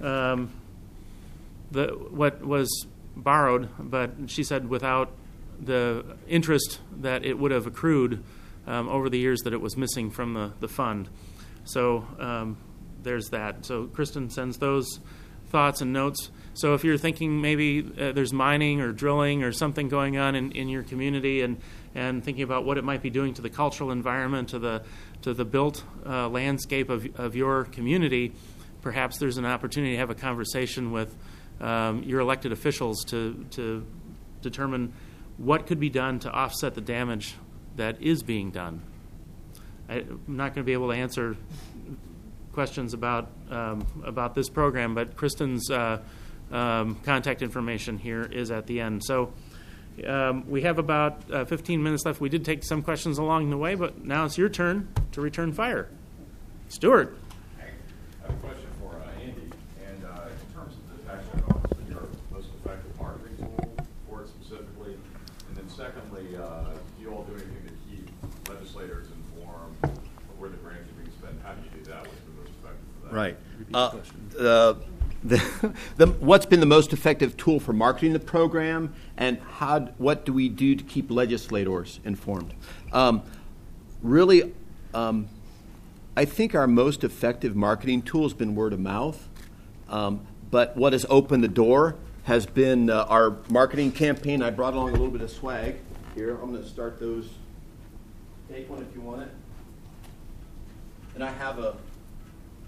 um, the, what was borrowed, but she said without the interest that it would have accrued um, over the years that it was missing from the, the fund. So um, there's that. So Kristen sends those thoughts and notes. So if you're thinking maybe uh, there's mining or drilling or something going on in, in your community and, and thinking about what it might be doing to the cultural environment, to the, to the built uh, landscape of, of your community, perhaps there's an opportunity to have a conversation with um, your elected officials to, to determine what could be done to offset the damage that is being done. I, I'm not going to be able to answer questions about um, about this program, but Kristen's uh, um, contact information here is at the end. So um, we have about uh, 15 minutes left. We did take some questions along the way, but now it's your turn to return fire. Stuart. I have a question for uh, Andy. And uh, in terms of the tax write-off, what's been your most effective marketing tool for it specifically? And then secondly, uh, do you all do anything to keep legislators informed of where the grants are being spent? How do you do that? What's been the most effective for that? Right. Uh, uh, the, the, what's been the most effective tool for marketing the program, and how, what do we do to keep legislators informed? Um, really, um, I think our most effective marketing tool has been word of mouth. Um, but what has opened the door has been uh, our marketing campaign. I brought along a little bit of swag here. I'm going to start those. Take one if you want it. And I have a,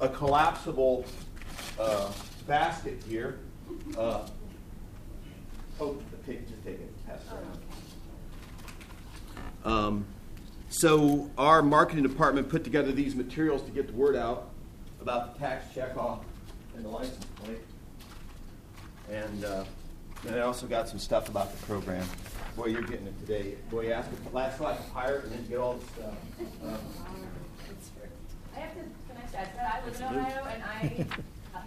a collapsible uh, basket here. Uh, oh, take, just take it. Pass it around. Um, so our marketing department put together these materials to get the word out about the tax checkoff and the license plate. And, uh, and I also got some stuff about the program. Boy, you're getting it today. Boy, you asked for last like a pirate and then get all the stuff. Um, I have to, can I say, I live in Ohio and I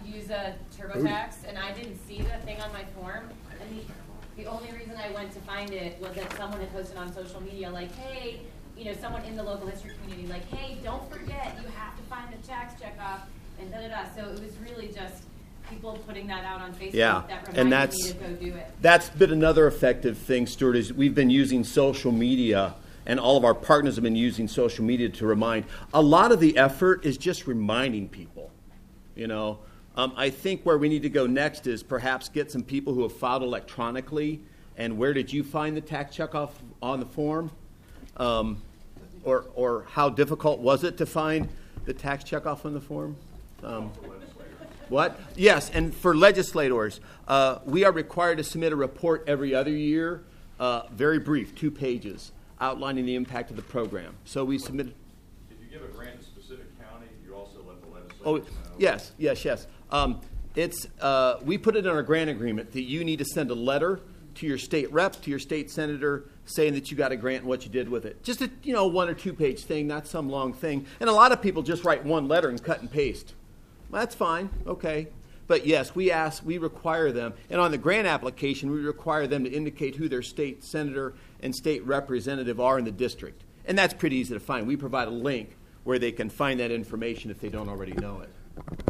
use a TurboTax and I didn't see the thing on my form. And the, the only reason I went to find it was that someone had posted on social media like, hey, you know, someone in the local history community like, hey, don't forget, you have to find the tax checkoff and da da da. So it was really just people putting that out on Facebook Yeah, that and reminded that's me to go do it. that's been another effective thing, Stuart. Is we've been using social media, and all of our partners have been using social media to remind. A lot of the effort is just reminding people. You know, um, I think where we need to go next is perhaps get some people who have filed electronically. And where did you find the tax checkoff on the form? Um, or, or how difficult was it to find the tax checkoff on the form? Um, what? Yes, and for legislators, uh, we are required to submit a report every other year, uh, very brief, two pages, outlining the impact of the program. So we submit. If you give a grant to a specific county, you also let the legislators Oh, know. yes, yes, yes. Um, it's uh, we put it in our grant agreement that you need to send a letter to your state rep, to your state senator, saying that you got a grant and what you did with it. Just a you know one or two page thing, not some long thing. And a lot of people just write one letter and cut and paste. That's fine, okay. But yes, we ask, we require them, and on the grant application, we require them to indicate who their state senator and state representative are in the district. And that's pretty easy to find. We provide a link where they can find that information if they don't already know it.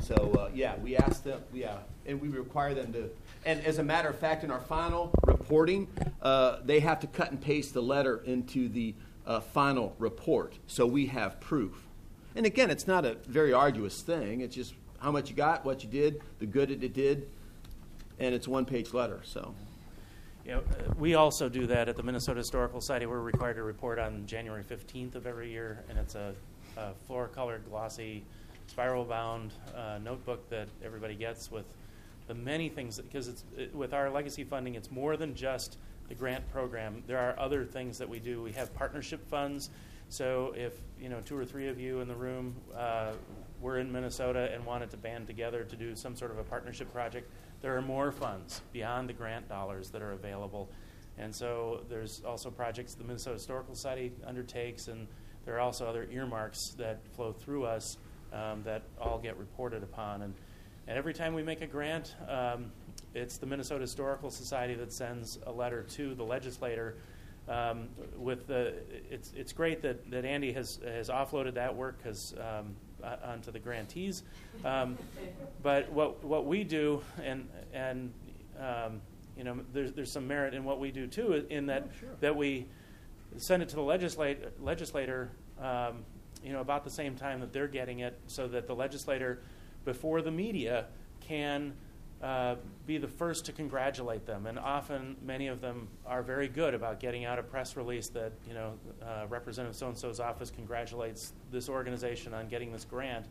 So uh, yeah, we ask them, yeah, and we require them to. And as a matter of fact, in our final reporting, uh, they have to cut and paste the letter into the uh, final report, so we have proof. And again, it's not a very arduous thing. It's just how much you got, what you did, the good that it did, and it's one-page letter. So know, uh, we also do that at the Minnesota Historical Society. We're required to report on January 15th of every year, and it's a, a floor-colored, glossy, spiral-bound uh, notebook that everybody gets with the many things. Because it's it, with our legacy funding, it's more than just the grant program. There are other things that we do. We have partnership funds. So if you know two or three of you in the room uh, were in Minnesota and wanted to band together to do some sort of a partnership project, there are more funds beyond the grant dollars that are available. And so there's also projects the Minnesota Historical Society undertakes, and there are also other earmarks that flow through us um, that all get reported upon. And, and every time we make a grant, um, it's the Minnesota Historical Society that sends a letter to the legislator. Um, with the, it's, it's great that, that Andy has, has offloaded that work because um, uh, onto the grantees. Um, but what what we do, and and um, you know, there's there's some merit in what we do too, in that Oh, sure. that we send it to the legislate, legislator, um, you know, about the same time that they're getting it, so that the legislator, before the media, can uh, be the first to congratulate them. And often, many of them are very good about getting out a press release that, you know, uh, Representative so and so's office congratulates this organization on getting this grant,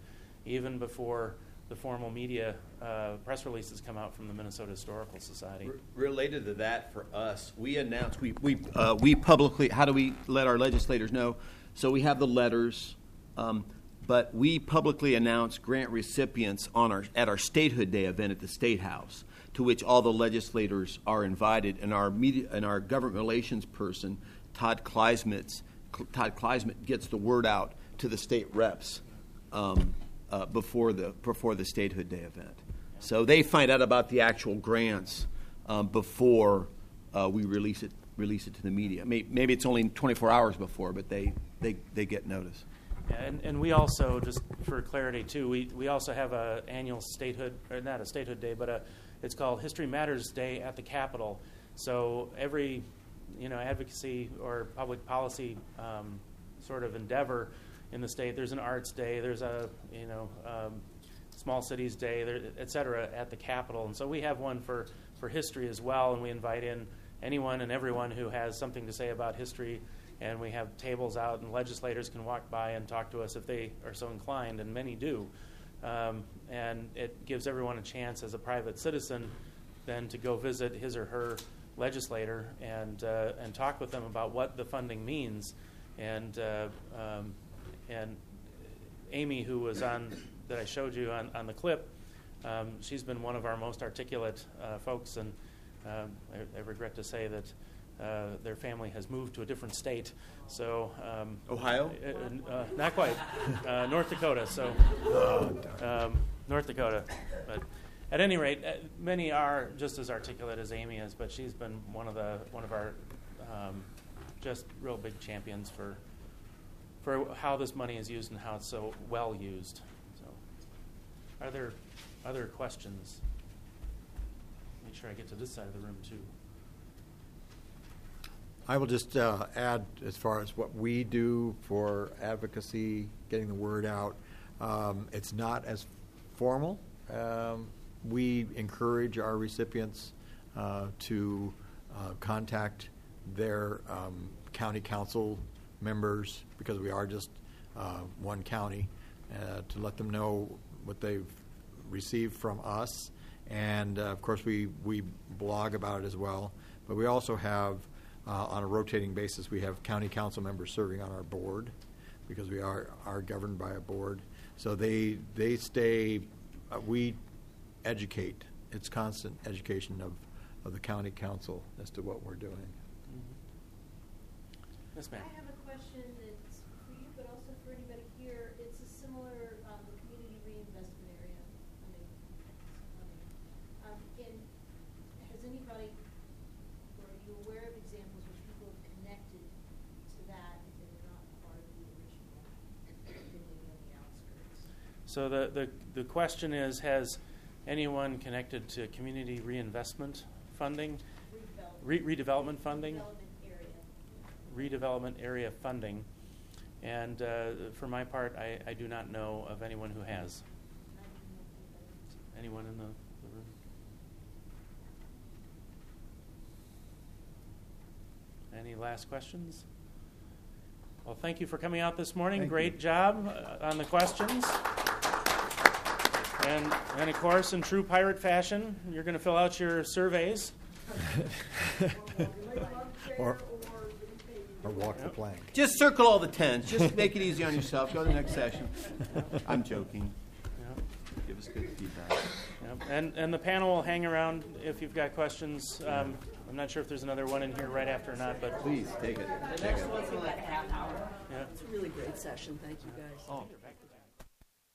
even before the formal media uh, press releases come out from the Minnesota Historical Society. R- Related to that, for us, we announced, we, we, uh, we publicly, how do we let our legislators know? So we have the letters, um, but we publicly announce grant recipients on our, at our Statehood Day event at the State House, to which all the legislators are invited, and our media, and our government relations person, Todd Kleismitz, Todd Kleismitz gets the word out to the state reps um, uh, before the before the Statehood Day event. So they find out about the actual grants um, before uh, we release it release it to the media. May- Maybe it's only 24 hours before, but they they, they get notice. And, and we also, just for clarity too, we, we also have a annual statehood, or not a statehood day, but a, it's called History Matters Day at the Capitol. So every, you know, advocacy or public policy um, sort of endeavor in the state, there's an arts day, there's a, you know, um, small cities day, there, et cetera, at the Capitol. And so we have one for, for history as well, and we invite in anyone and everyone who has something to say about history and we have tables out, and legislators can walk by and talk to us if they are so inclined, and many do. Um, and it gives everyone a chance as a private citizen then to go visit his or her legislator and uh, and talk with them about what the funding means. And uh, um, and Amy, who was on that I showed you on, on the clip, um, she's been one of our most articulate uh, folks, and um, I, I regret to say that uh, their family has moved to a different state. So um, Ohio? uh, uh, not quite. Uh, North Dakota. So um, North Dakota. But at any rate, uh, many are just as articulate as Amy is. But she's been one of the one of our um, just real big champions for for how this money is used and how it's so well used. So, are there other questions? Make sure I get to this side of the room too. I will just uh, add, as far as what we do for advocacy, getting the word out, um, it's not as formal. Um, we encourage our recipients uh, to uh, contact their um, county council members because we are just uh, one county uh, to let them know what they've received from us. And uh, of course, we, we blog about it as well. But we also have uh, on a rotating basis, we have county council members serving on our board because we are, are governed by a board. So they, they stay, uh, we educate. It's constant education of, of the county council as to what we're doing. Yes, ma'am. I have a question that's for you, but also for anybody here. It's a similar, um, community reinvestment area. I mean, um, and has anybody, or are you aware of examples where people have connected to that if they were not part of the original, been maybe on the outskirts? So the, the, the question is, has anyone connected to community reinvestment funding? Redevelopment. Re- redevelopment funding? Development area. Redevelopment area funding. And uh, for my part, I, I do not know of anyone who has. I didn't know if anybody. Anyone in the, the room? Any last questions? Well, thank you for coming out this morning. Thank Great you. job uh, on the questions. And, and of course, in true pirate fashion, you're going to fill out your surveys. Or, or walk the plank. Just circle all the tens. Just make it easy on yourself. Go to the next session. I'm joking. Yep. Give us good feedback. Yep. And, and the panel will hang around if you've got questions. Um, I'm not sure if there's another one in here right after or not, but Please take it. The Take next it. one's in like a half hour. yeah. It's a really great session. Thank you, guys. Oh. Back to back.